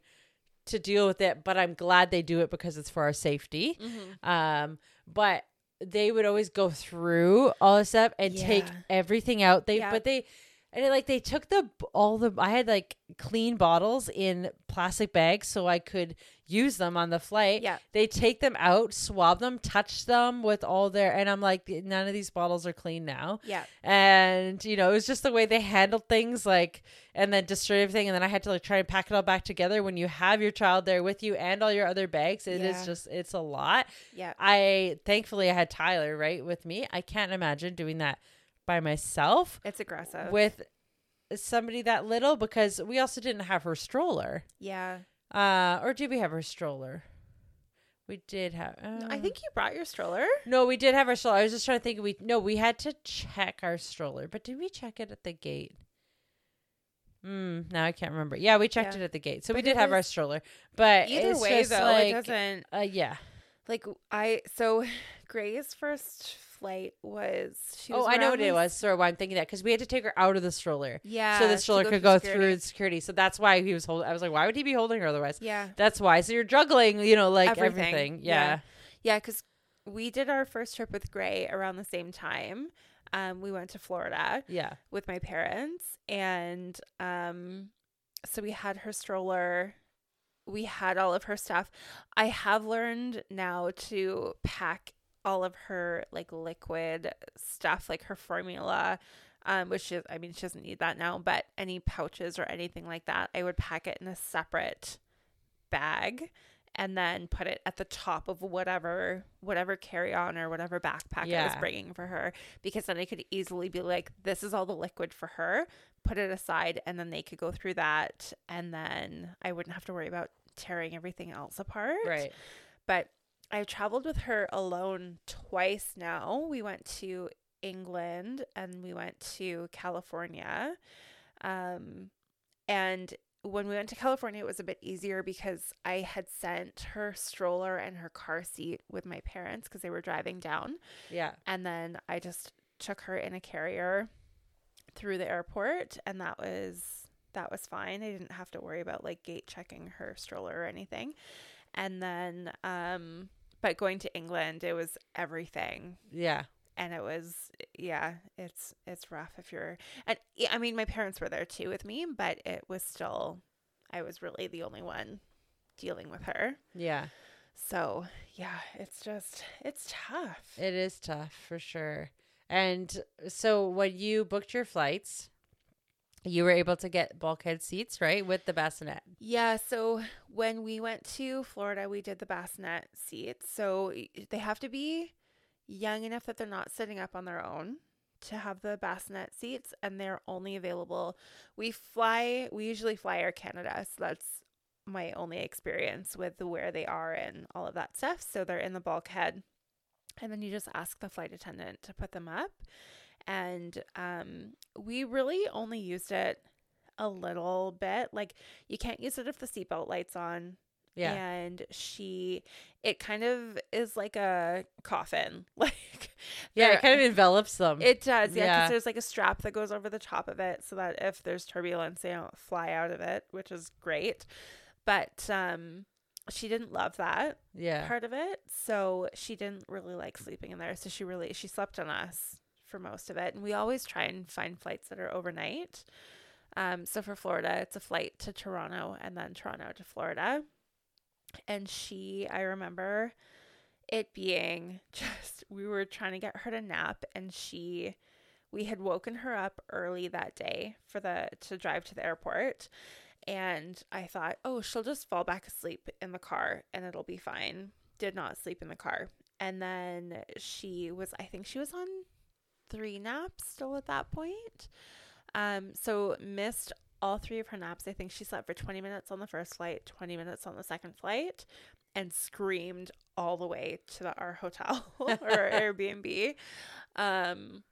to deal with it, but I'm glad they do it because it's for our safety. Mhm. Um, but they would always go through all this stuff and take everything out. They Yeah. but they and it, like they took the all the I had like clean bottles in plastic bags so I could use them on the flight. Yeah. They take them out, swab them, touch them with all their and I'm like none of these bottles are clean now. Yeah. And you know, it was just the way they handled things like and then destroy everything and then I had to like try and pack it all back together when you have your child there with you and all your other bags. It is Yeah. just it's a lot. Yeah. I thankfully I had Tyler right with me. I can't imagine doing that by myself It's aggressive. with somebody that little because we also didn't have her stroller. yeah. Uh, or did we have her stroller? We did have. Uh, I think you brought your stroller. no, we did have our stroller. I was just trying to think. We no, we had to check our stroller, but did we check it at the gate? Hmm. Now I can't remember. Yeah, we checked Yeah. it at the gate, so we did have our stroller. But Either way, though, like, it doesn't Uh, yeah. like I. So Gray's first flight was. She was Oh, I know what it was. So why I'm thinking that because we had to take her out of the stroller. Yeah. so the stroller go could go security. through security. So that's why he was holding. I was like, why would he be holding her otherwise? Yeah. That's why. So you're juggling, you know, like Everything. everything. Yeah. Yeah. Yeah, because we did our first trip with Gray around the same time. Um, we went to Florida Yeah. with my parents, and um, so we had her stroller. We had all of her stuff. I have learned now to pack all of her like liquid stuff, like her formula, um, which is, I mean, she doesn't need that now, but any pouches or anything like that, I would pack it in a separate bag and then put it at the top of whatever whatever carry on or whatever backpack I was bringing for her because then I could easily be like this is all the liquid for her put it aside and then they could go through that and then I wouldn't have to worry about tearing everything else apart Right. but I've traveled with her alone twice now. We went to England and we went to California. Um, and when we went to California, it was a bit easier because I had sent her stroller and her car seat with my parents because they were driving down. Yeah. And then I just took her in a carrier through the airport and that was that was fine. I didn't have to worry about like gate checking her stroller or anything. And then um but going to England it was everything Yeah. and it was yeah, it's it's rough if you're and I mean my parents were there too with me, but it was still I was really the only one dealing with her. Yeah. So, yeah, it's just it's tough. It is tough for sure. And so when you booked your flights, you were able to get bulkhead seats, right? With the bassinet. Yeah, so when we went to Florida, we did the bassinet seats. So they have to be young enough that they're not sitting up on their own to have the bassinet seats, and they're only available. We fly, we usually fly Air Canada, so that's my only experience with where they are and all of that stuff. So they're in the bulkhead, and then you just ask the flight attendant to put them up. And um, we really only used it a little bit. Like you can't use it if the seatbelt light's on. Yeah. And she, it kind of is like a coffin. Like, Yeah. It kind of envelops them. it does, yeah. Because Yeah. there's like a strap that goes over the top of it, so that if there's turbulence, they don't fly out of it, which is great. But um, she didn't love that yeah. part of it, so she didn't really like sleeping in there. So she really she slept on us for most of it, and we always try and find flights that are overnight. Um, so for Florida, it's a flight to Toronto and then Toronto to Florida. And she, I remember it being just, we were trying to get her to nap, and she we had woken her up early that day for the to drive to the airport and I thought, "Oh, she'll just fall back asleep in the car and it'll be fine." Did not sleep in the car. And then she was I think she was on 3 naps still at that point. Um so missed all three of her naps. I think she slept for 20 minutes on the first flight, 20 minutes on the second flight, and screamed all the way to the, our hotel or Airbnb. Um,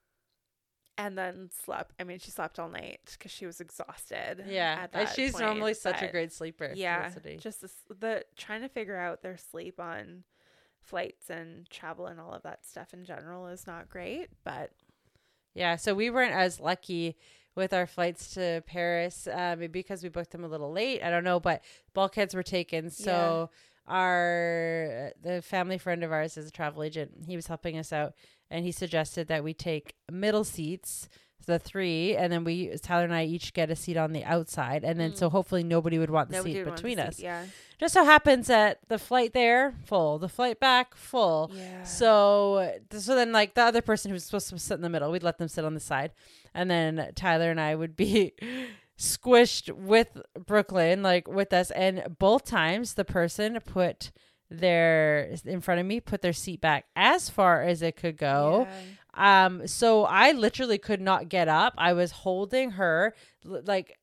and then slept. I mean, she slept all night because she was exhausted. Yeah, she's point, normally such a great sleeper. Yeah, just the, the trying to figure out their sleep on flights and travel and all of that stuff in general is not great. But yeah, so we weren't as lucky with our flights to Paris, uh, maybe because we booked them a little late. I don't know, but bulkheads were taken. So yeah. our the family friend of ours is a travel agent. He was helping us out, and he suggested that we take middle seats the three, and then we Tyler and I each get a seat on the outside, and then mm. so hopefully nobody would want the nobody seat between us. Seat, yeah. Just so happens that the flight there full, the flight back full. Yeah. So so then like the other person who's supposed to sit in the middle, we'd let them sit on the side, and then Tyler and I would be. squished with Brooklyn, like with us, and both times the person put their in front of me put their seat back as far as it could go. Yeah. Um, so I literally could not get up. I was holding her like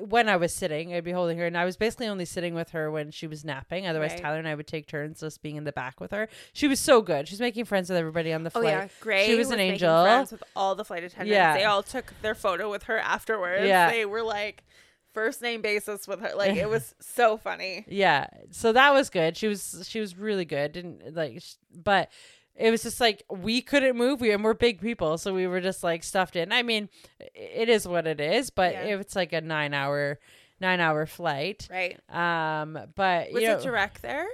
when I was sitting, I'd be holding her, and I was basically only sitting with her when she was napping. Otherwise, right. Tyler and I would take turns just being in the back with her. She was so good. She's making friends with everybody on the flight. Oh yeah, great. She was, was an angel. Friends with all the flight attendants. Yeah, they all took their photo with her afterwards. Yeah, they were like first name basis with her. Like it was so funny. Yeah, so that was good. She was she was really good. Didn't like, but it was just like we couldn't move we and we're big people so we were just like stuffed in. I mean it is what it is but yeah. it's like a nine hour nine hour flight. Right. Um but was you know, it direct there?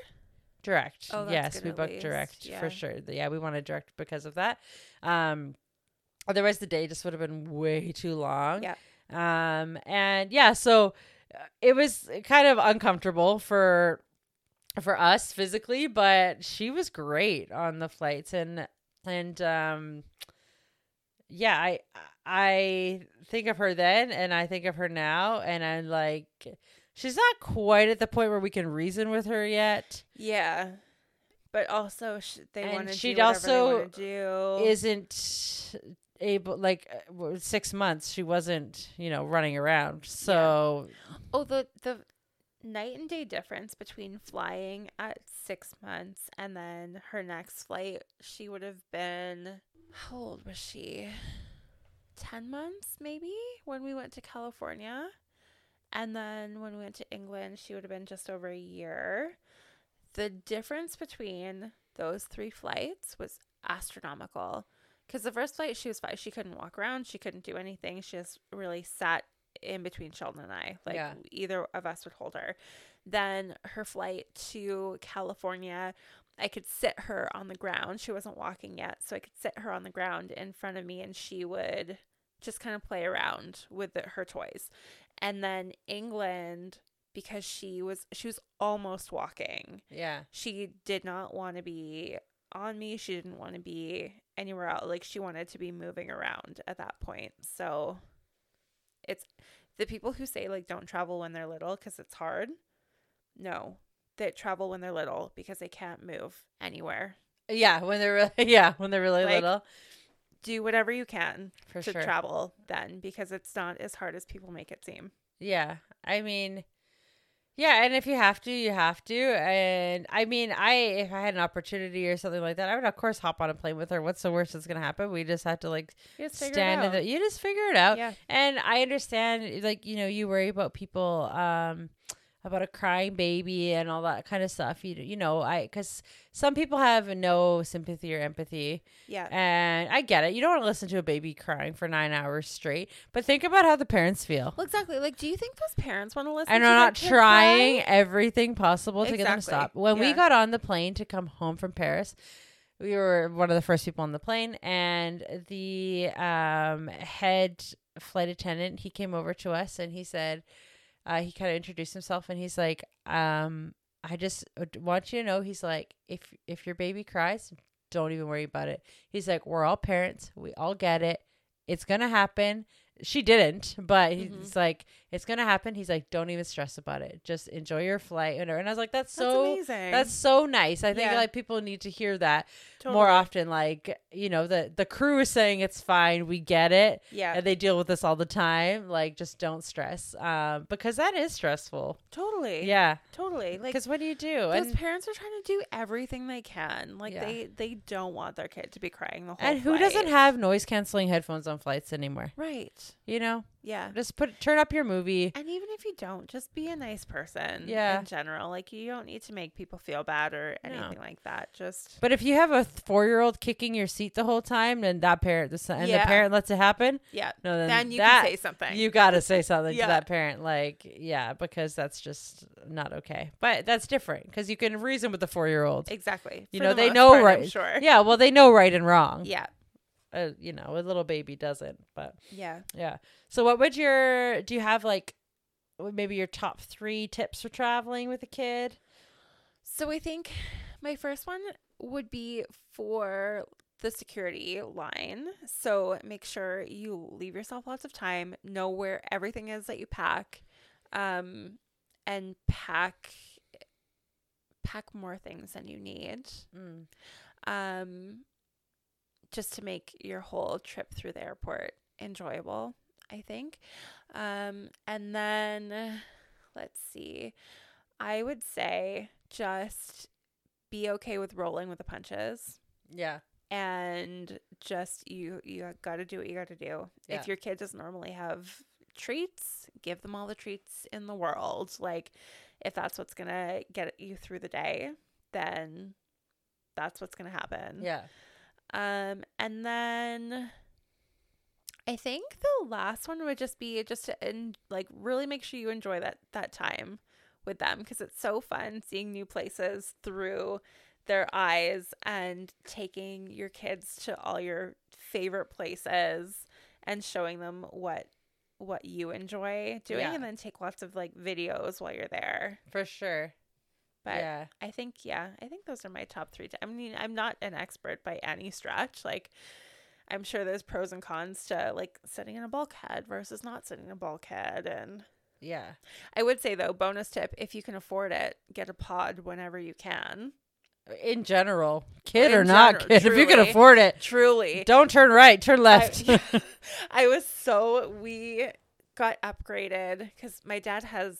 Direct. Oh, yes we booked least. direct yeah. for sure yeah we wanted direct because of that. Um otherwise the day just would have been way too long. Yeah. Um and yeah so uh, it was kind of uncomfortable for for us physically, but she was great on the flights and and um yeah, I I think of her then and I think of her now and I'm like she's not quite at the point where we can reason with her yet. Yeah. But also sh- they want to she also do. isn't able like uh, 6 months she wasn't, you know, running around. So yeah. Oh, the the night and day difference between flying at six months and then her next flight, she would have been, how old was she? 10 months, maybe, when we went to California. And then when we went to England, she would have been just over a year. The difference between those three flights was astronomical. Because the first flight, she was fine. She couldn't walk around. She couldn't do anything. She just really sat in between Sheldon and I. Like yeah. either of us would hold her. Then her flight to California, I could sit her on the ground. She wasn't walking yet, so I could sit her on the ground in front of me and she would just kind of play around with the, her toys. And then England because she was she was almost walking. Yeah. She did not want to be on me. She didn't want to be anywhere else. Like she wanted to be moving around at that point. So it's the people who say like don't travel when they're little because it's hard. No, that travel when they're little because they can't move anywhere. Yeah, when they're really yeah when they're really like, little. Do whatever you can For to sure. travel then because it's not as hard as people make it seem. Yeah, I mean, yeah, and if you have to, you have to. And I mean, I if I had an opportunity or something like that, I would of course hop on a plane with her. What's the worst that's gonna happen? We just have to like stand in the you just figure it out. Yeah. And I understand like, you know, you worry about people um about a crying baby and all that kind of stuff. You you know, I because some people have no sympathy or empathy. Yeah, and I get it. You don't want to listen to a baby crying for nine hours straight, but think about how the parents feel. Well, exactly. Like, do you think those parents want to listen? And are not trying cry? everything possible to exactly. get them to stop. When yeah. we got on the plane to come home from Paris. We were one of the first people on the plane, and the um, head flight attendant he came over to us and he said, uh, he kind of introduced himself and he's like, um, I just uh, want you to know, he's like, if if your baby cries, don't even worry about it. He's like, we're all parents, we all get it. it's gonna happen. She didn't, but Mhm. he's like, it's gonna happen. He's like, don't even stress about it. Just enjoy your flight. And I was like, that's That's so amazing. that's so nice. I think Yeah. like people need to hear that Totally. more often. Like, you know, the the crew is saying it's fine, we get it. Yeah, And they deal with this all the time. Like, just don't stress. Um, because that is stressful. totally. Yeah. totally. Like Because what do you do? those And, parents are trying to do everything they can. Like Yeah. they they don't want their kid to be crying the whole. and who doesn't have noise canceling headphones on flights anymore? right? You know, Yeah. just put turn up your movie. And even if you don't, just be a nice person. Yeah. In general, like you don't need to make people feel bad or No. anything like that. Just But if you have a four year old kicking your seat the whole time, and that parent, the and Yeah. the parent lets it happen, yeah. no, then, Then you that, can say something. You got to say something Yeah. to that parent, like, yeah, because that's just not okay. But that's different because you can reason with the four year old. exactly. You For know, the they know part, I'm right- sure. Yeah, well, they know right and wrong. Yeah. Uh, you know, a little baby doesn't, but Yeah. yeah. So, what would your do you have like maybe your top three tips for traveling with a kid? So I think my first one would be for the security line. So make sure you leave yourself lots of time, know where everything is that you pack, um, and pack pack more things than you need. Mm. Um, just to make your whole trip through the airport enjoyable, I think. Um, and then let's see. I would say just be okay with rolling with the punches Yeah. and just you you got to do what you got to do. Yeah. If your kid doesn't normally have treats, give them all the treats in the world. Like if that's what's going to get you through the day, then that's what's going to happen. Yeah. Um and then I think the last one would just be just to en- like really make sure you enjoy that that time with them because it's so fun seeing new places through their eyes and taking your kids to all your favorite places and showing them what what you enjoy doing Yeah. and then take lots of like videos while you're there. For sure. But yeah. I think yeah, I think those are my top three. T- I mean, I'm not an expert by any stretch. Like, I'm sure there's pros and cons to like sitting in a bulkhead versus not sitting in a bulkhead. And Yeah. I would say though, bonus tip: if you can afford it, get a pod whenever you can. Uh, in general, kid In or not general, kid, if you can afford it, Truly, don't turn right, turn left. I, I was so we got upgraded because my dad has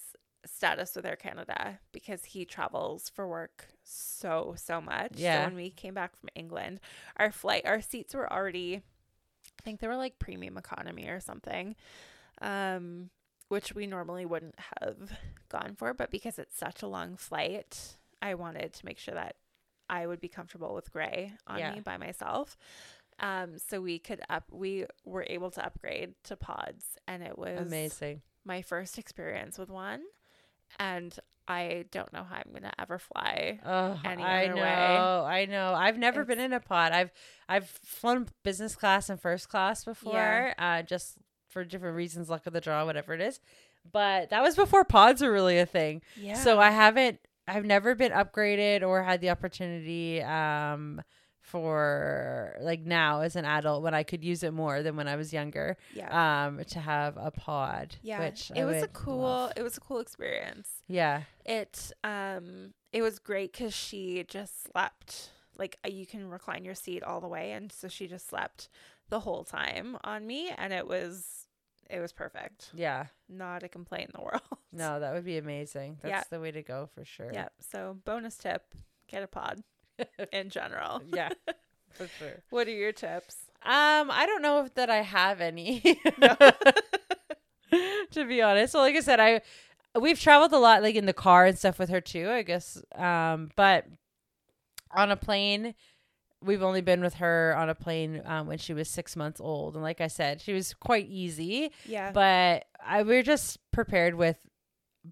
status with Air Canada because he travels for work so so much. Yeah. So when we came back from England, our flight our seats were already I think they were like premium economy or something. Um which we normally wouldn't have gone for, but because it's such a long flight, I wanted to make sure that I would be comfortable with gray on Yeah. me by myself. Um, so we could up, we were able to upgrade to pods, and it was Amazing. my first experience with one. And I don't know how I'm gonna ever fly. Oh, any I know, way. I know. I've never been in a pod. I've I've flown business class and first class before, uh, just for different reasons, luck of the draw, whatever it is. But that was before pods were really a thing. Yeah. So I haven't. I've never been upgraded or had the opportunity um, for like now as an adult when I could use it more than when I was younger. yeah. Um, to have a pod. yeah. Which it I was a cool. love. It was a cool experience. Yeah. It um it was great because she just slept like uh, you can recline your seat all the way, and so she just slept the whole time on me, and it was it was perfect. Yeah. Not a complaint in the world. No, that would be amazing. That's Yeah. the way to go for sure. Yeah. So bonus tip: get a pod in general. yeah. For sure. What are your tips? Um, I don't know if that I have any. No. to be honest. So like I said, I we've traveled a lot like in the car and stuff with her too, I guess. Um, but on a plane we've only been with her on a plane um, when she was six months old and like i said she was quite easy Yeah. but I, we are just prepared with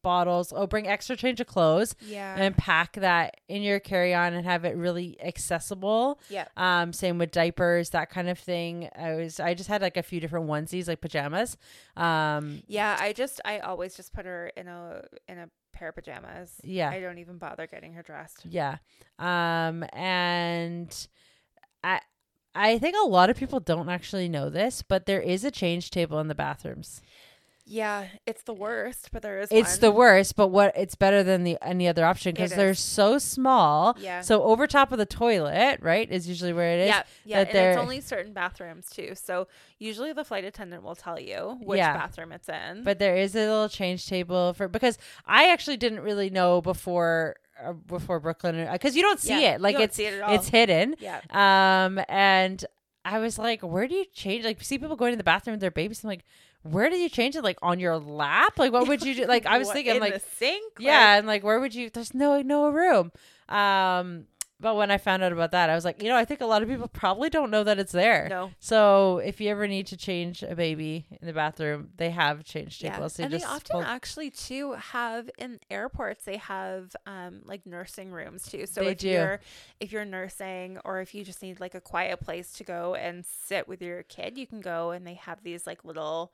bottles oh bring extra change of clothes yeah. and pack that in your carry-on and have it really accessible yeah. um same with diapers that kind of thing i was i just had like a few different onesies like pajamas um Yeah. I just I always just put her in a in a pair of pajamas. yeah I don't even bother getting her dressed. yeah um and i I think a lot of people don't actually know this, but there is a change table in the bathrooms. Yeah, it's the worst, but there is It's one. the worst, but what it's better than the any other option because they're is. so small. Yeah. So over top of the toilet, right, is usually where it is. Yeah, yeah, and it's only certain bathrooms too. So usually the flight attendant will tell you which Yeah. bathroom it's in. But there is a little change table for because I actually didn't really know before uh, before Brooklyn because you don't see Yeah, it like it's see it at all. it's hidden. yeah, Um, and I was like, where do you change? Like, see people going to the bathroom with their babies. I'm like, where did you change it? Like on your lap? Like, what would you do? Like, I was thinking, in like, the sink. yeah, and like, where would you? There's no no room. Um, but when I found out about that, I was like, you know, I think a lot of people probably don't know that it's there. No. So if you ever need to change a baby in the bathroom, they have change Yeah. tables. So and they often pull- actually too have in airports they have um like nursing rooms too. So They if do. you're if you're nursing or if you just need like a quiet place to go and sit with your kid, you can go and they have these like little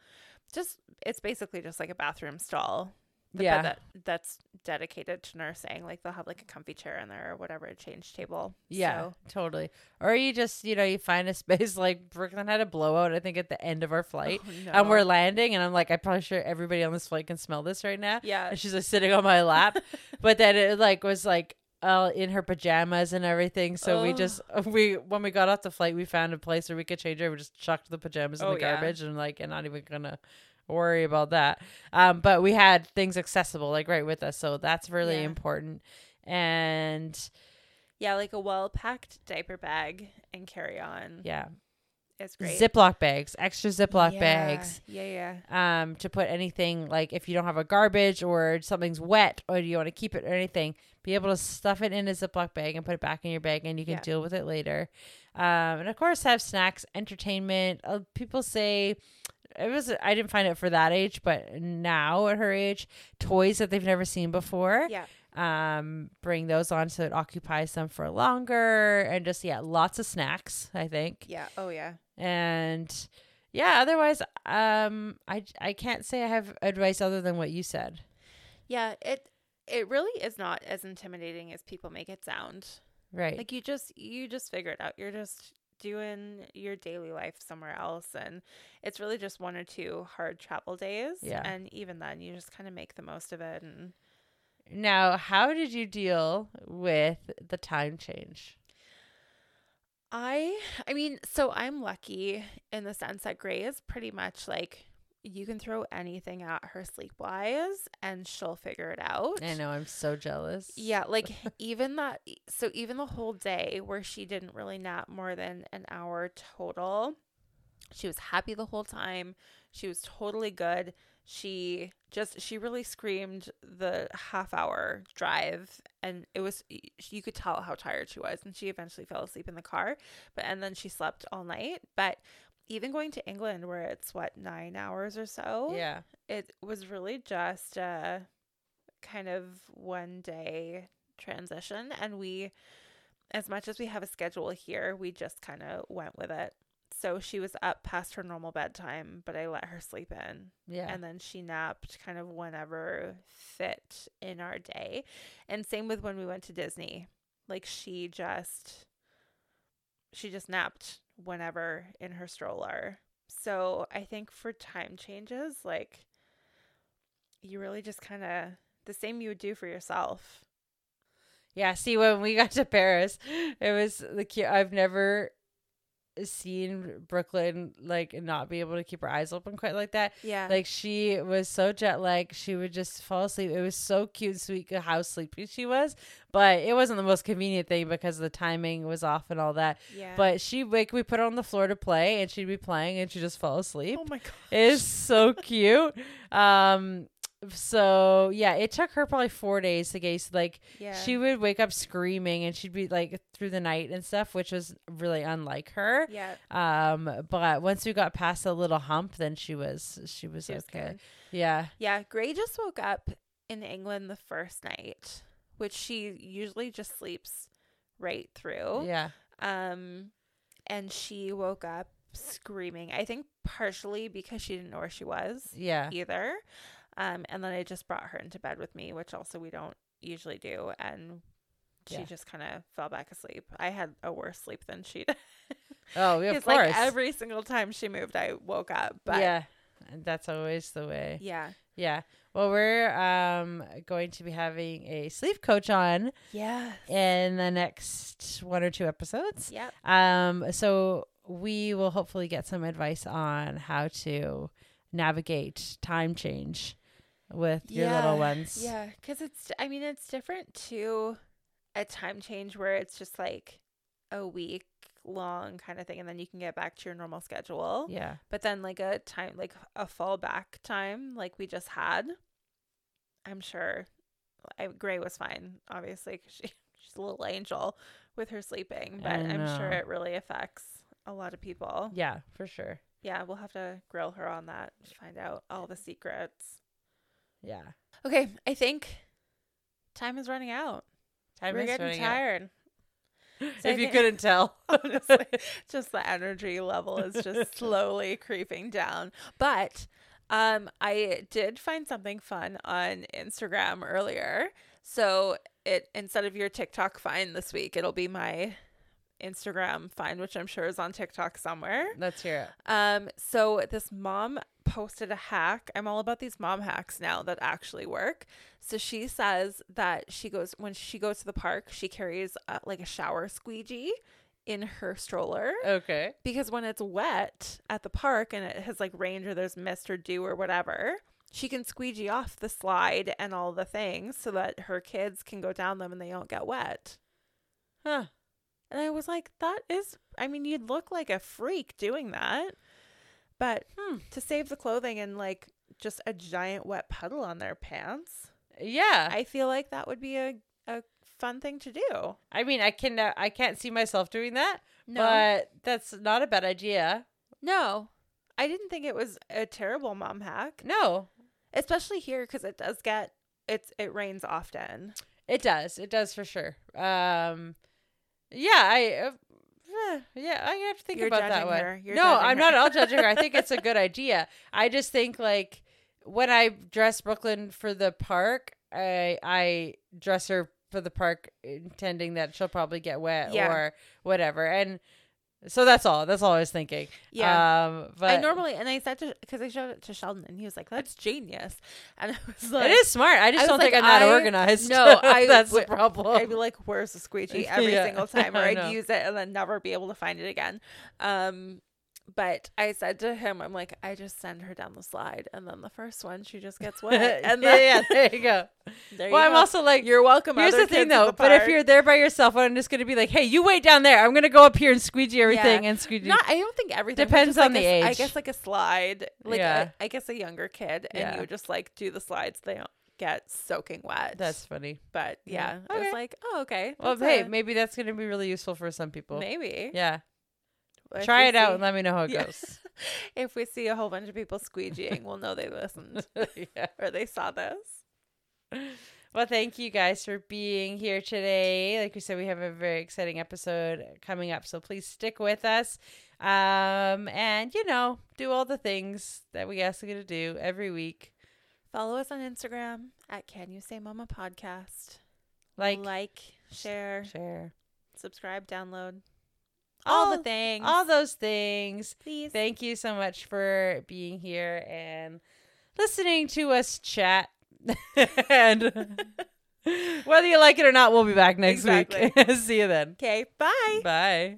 just it's basically just like a bathroom stall. But yeah. that that's dedicated to nursing. Like they'll have like a comfy chair in there or whatever, a change table. Yeah, So, totally. Or you just, you know, you find a space like Brooklyn had a blowout, I think, at the end of our flight. Oh, And we're landing, and I'm like, I'm probably sure everybody on this flight can smell this right now. yeah. And she's like sitting on my lap. but then it like was like uh, in her pajamas and everything. So we just we when we got off the flight, we found a place where we could change her. We just chucked the pajamas in Oh, the yeah. garbage and like and not even gonna worry about that. Um, but we had things accessible like right with us, so that's really Yeah. important. And Yeah, like a well packed diaper bag and carry on yeah, It's great. Ziploc bags, extra Ziploc Yeah, bags. Yeah, yeah. um, to put anything like if you don't have a garbage or something's wet or you want to keep it or anything, be able to stuff it in a Ziploc bag and put it back in your bag and you can Yeah. deal with it later. Um, and of course, have snacks, entertainment. Uh, people say it was I didn't find it for that age, but now at her age, toys that they've never seen before. Yeah. Um, bring those on so it occupies them for longer and just yeah, lots of snacks. I think Yeah. Oh, yeah. and yeah otherwise um i i can't say i have advice other than what you said Yeah. It it really is not as intimidating as people make it sound. right Like you just you just figure it out. You're just doing your daily life somewhere else and it's really just one or two hard travel days Yeah. and even then you just kind of make the most of it and now how did you deal with the time change I I mean, so I'm lucky in the sense that Gray is pretty much like you can throw anything at her sleep wise and she'll figure it out. i know i'm so jealous Yeah, like even that so even the whole day where she didn't really nap more than an hour total. She was happy the whole time. She was totally good. She just she really screamed the half hour drive and it was you could tell how tired she was and she eventually fell asleep in the car but and then she slept all night but even going to England where it's what 9 hours or so yeah. it was really just a kind of one day transition. And we as much as we have a schedule here we just kind of went with it. So she was up past her normal bedtime but i let her sleep in. Yeah. And then she napped kind of whenever fit in our day. And same with when we went to disney. Like she just she just napped whenever in her stroller. So i think for time changes like you really just kind of the same you would do for yourself. Yeah see when we got to paris it was the cute i've never seen brooklyn like not be able to keep her eyes open quite like that yeah Like she was so jet lagged, she would just fall asleep. It was so cute and sweet how sleepy she was, but it wasn't the most convenient thing because the timing was off and all that. yeah But she wake we put her on the floor to play, and she'd be playing, and she'd just fall asleep. oh my god It is so cute. Um, so yeah, it took her probably four days to get like yeah she would wake up screaming, and she'd be like through the night and stuff, which was really unlike her. yeah Um, but once we got past a little hump, then she was she was she was okay. good. Yeah. Yeah, Gray just woke up in England the first night, which she usually just sleeps right through. Yeah. Um and she woke up screaming. I think partially because she didn't know where she was Yeah. either. Um and then I just brought her into bed with me, which also we don't usually do and she Yeah. just kind of fell back asleep. I had a worse sleep than she did. Oh, yeah, of It's course. like every single time she moved, I woke up. But yeah, that's always the way. yeah, Yeah. Well, we're um going to be having a sleep coach on yeah, in the next one or two episodes. yep. Um, so we will hopefully get some advice on how to navigate time change with your little ones. Yeah, because it's. I mean, it's different to a time change where it's just like a week long kind of thing, and then you can get back to your normal schedule. Yeah. But then like a time, like a fallback time, like we just had. I'm sure, I, Gray was fine, obviously, 'cause she she's a little angel with her sleeping, but I'm sure it really affects a lot of people. Yeah, for sure. Yeah, we'll have to grill her on that, find out all the secrets. Yeah. Okay, I think time is running out. Time We're is getting running out. tired. So I if you couldn't tell. Honestly, just the energy level is just slowly creeping down. But um, I did find something fun on Instagram earlier. So it instead of your TikTok find this week, it'll be my Instagram find, which I'm sure is on TikTok somewhere. Let's hear it. Um, so this mom posted a hack. I'm all about these mom hacks now that actually work. So she says that she goes when she goes to the park, she carries uh, like a shower squeegee in her stroller Okay. because when it's wet at the park and it has like rained or there's mist or dew or whatever, she can squeegee off the slide and all the things so that her kids can go down them and they don't get wet. Huh. And I was like, that is, I mean, you'd look like a freak doing that. But Hmm. to save the clothing and like just a giant wet puddle on their pants, Yeah. I feel like that would be a, a fun thing to do. I mean, I can uh, I can't see myself doing that, No. but that's not a bad idea. no, I didn't think it was a terrible mom hack, No, especially here because it does get, it's, it rains often. it does. It does for sure. Um, yeah, I. Eh, yeah, I have to think You're about that one. her. You're no, I'm her. not all judging her. I think it's a good idea. I just think like when I dress Brooklyn for the park, I I dress her for the park intending that she'll probably get wet Yeah. or whatever. And so that's all. That's all I was thinking. Yeah. Um, but I normally, and I said to, because I showed it to Sheldon and he was like, that's genius. And I was like, it is smart. I just I don't think I'm that I- organized. No, I that's would- the problem. I'd be like, "Where's the squeegee?" Every Yeah, single time, or I'd use it and then never be able to find it again. Um, but I said to him, "I'm like, I just send her down the slide, and then the first one, she just gets wet, and yeah, then yeah, there you go. there well, you I'm go. also like, You're welcome. here's the thing though. the But if you're there by yourself, I'm just gonna be like, hey, you wait down there. I'm gonna go up here and squeegee everything Yeah. and squeegee. not, I don't think everything Depends on like the a age. I guess like a slide, like Yeah. a, I guess a younger kid, and you just like do the slides. They don't get soaking wet. That's funny. but Yeah. yeah, I was like, oh okay. Well, that's hey, a- maybe that's gonna be really useful for some people. maybe Yeah, If try it out and let me know how it Yeah. goes. if we see a whole bunch of people squeegeeing, we'll know they listened yeah. or they saw this. Well, thank you guys for being here today. Like we said, we have a very exciting episode coming up, so please stick with us. Um, and you know, do all the things that we ask you to do every week. Follow us on Instagram at Can You Say Mama Podcast. Like, like, share, share, subscribe, download, all, all the things. all those things. please. Thank you so much for being here and listening to us chat. and whether you like it or not, we'll be back next week. See you then. okay, bye. Bye.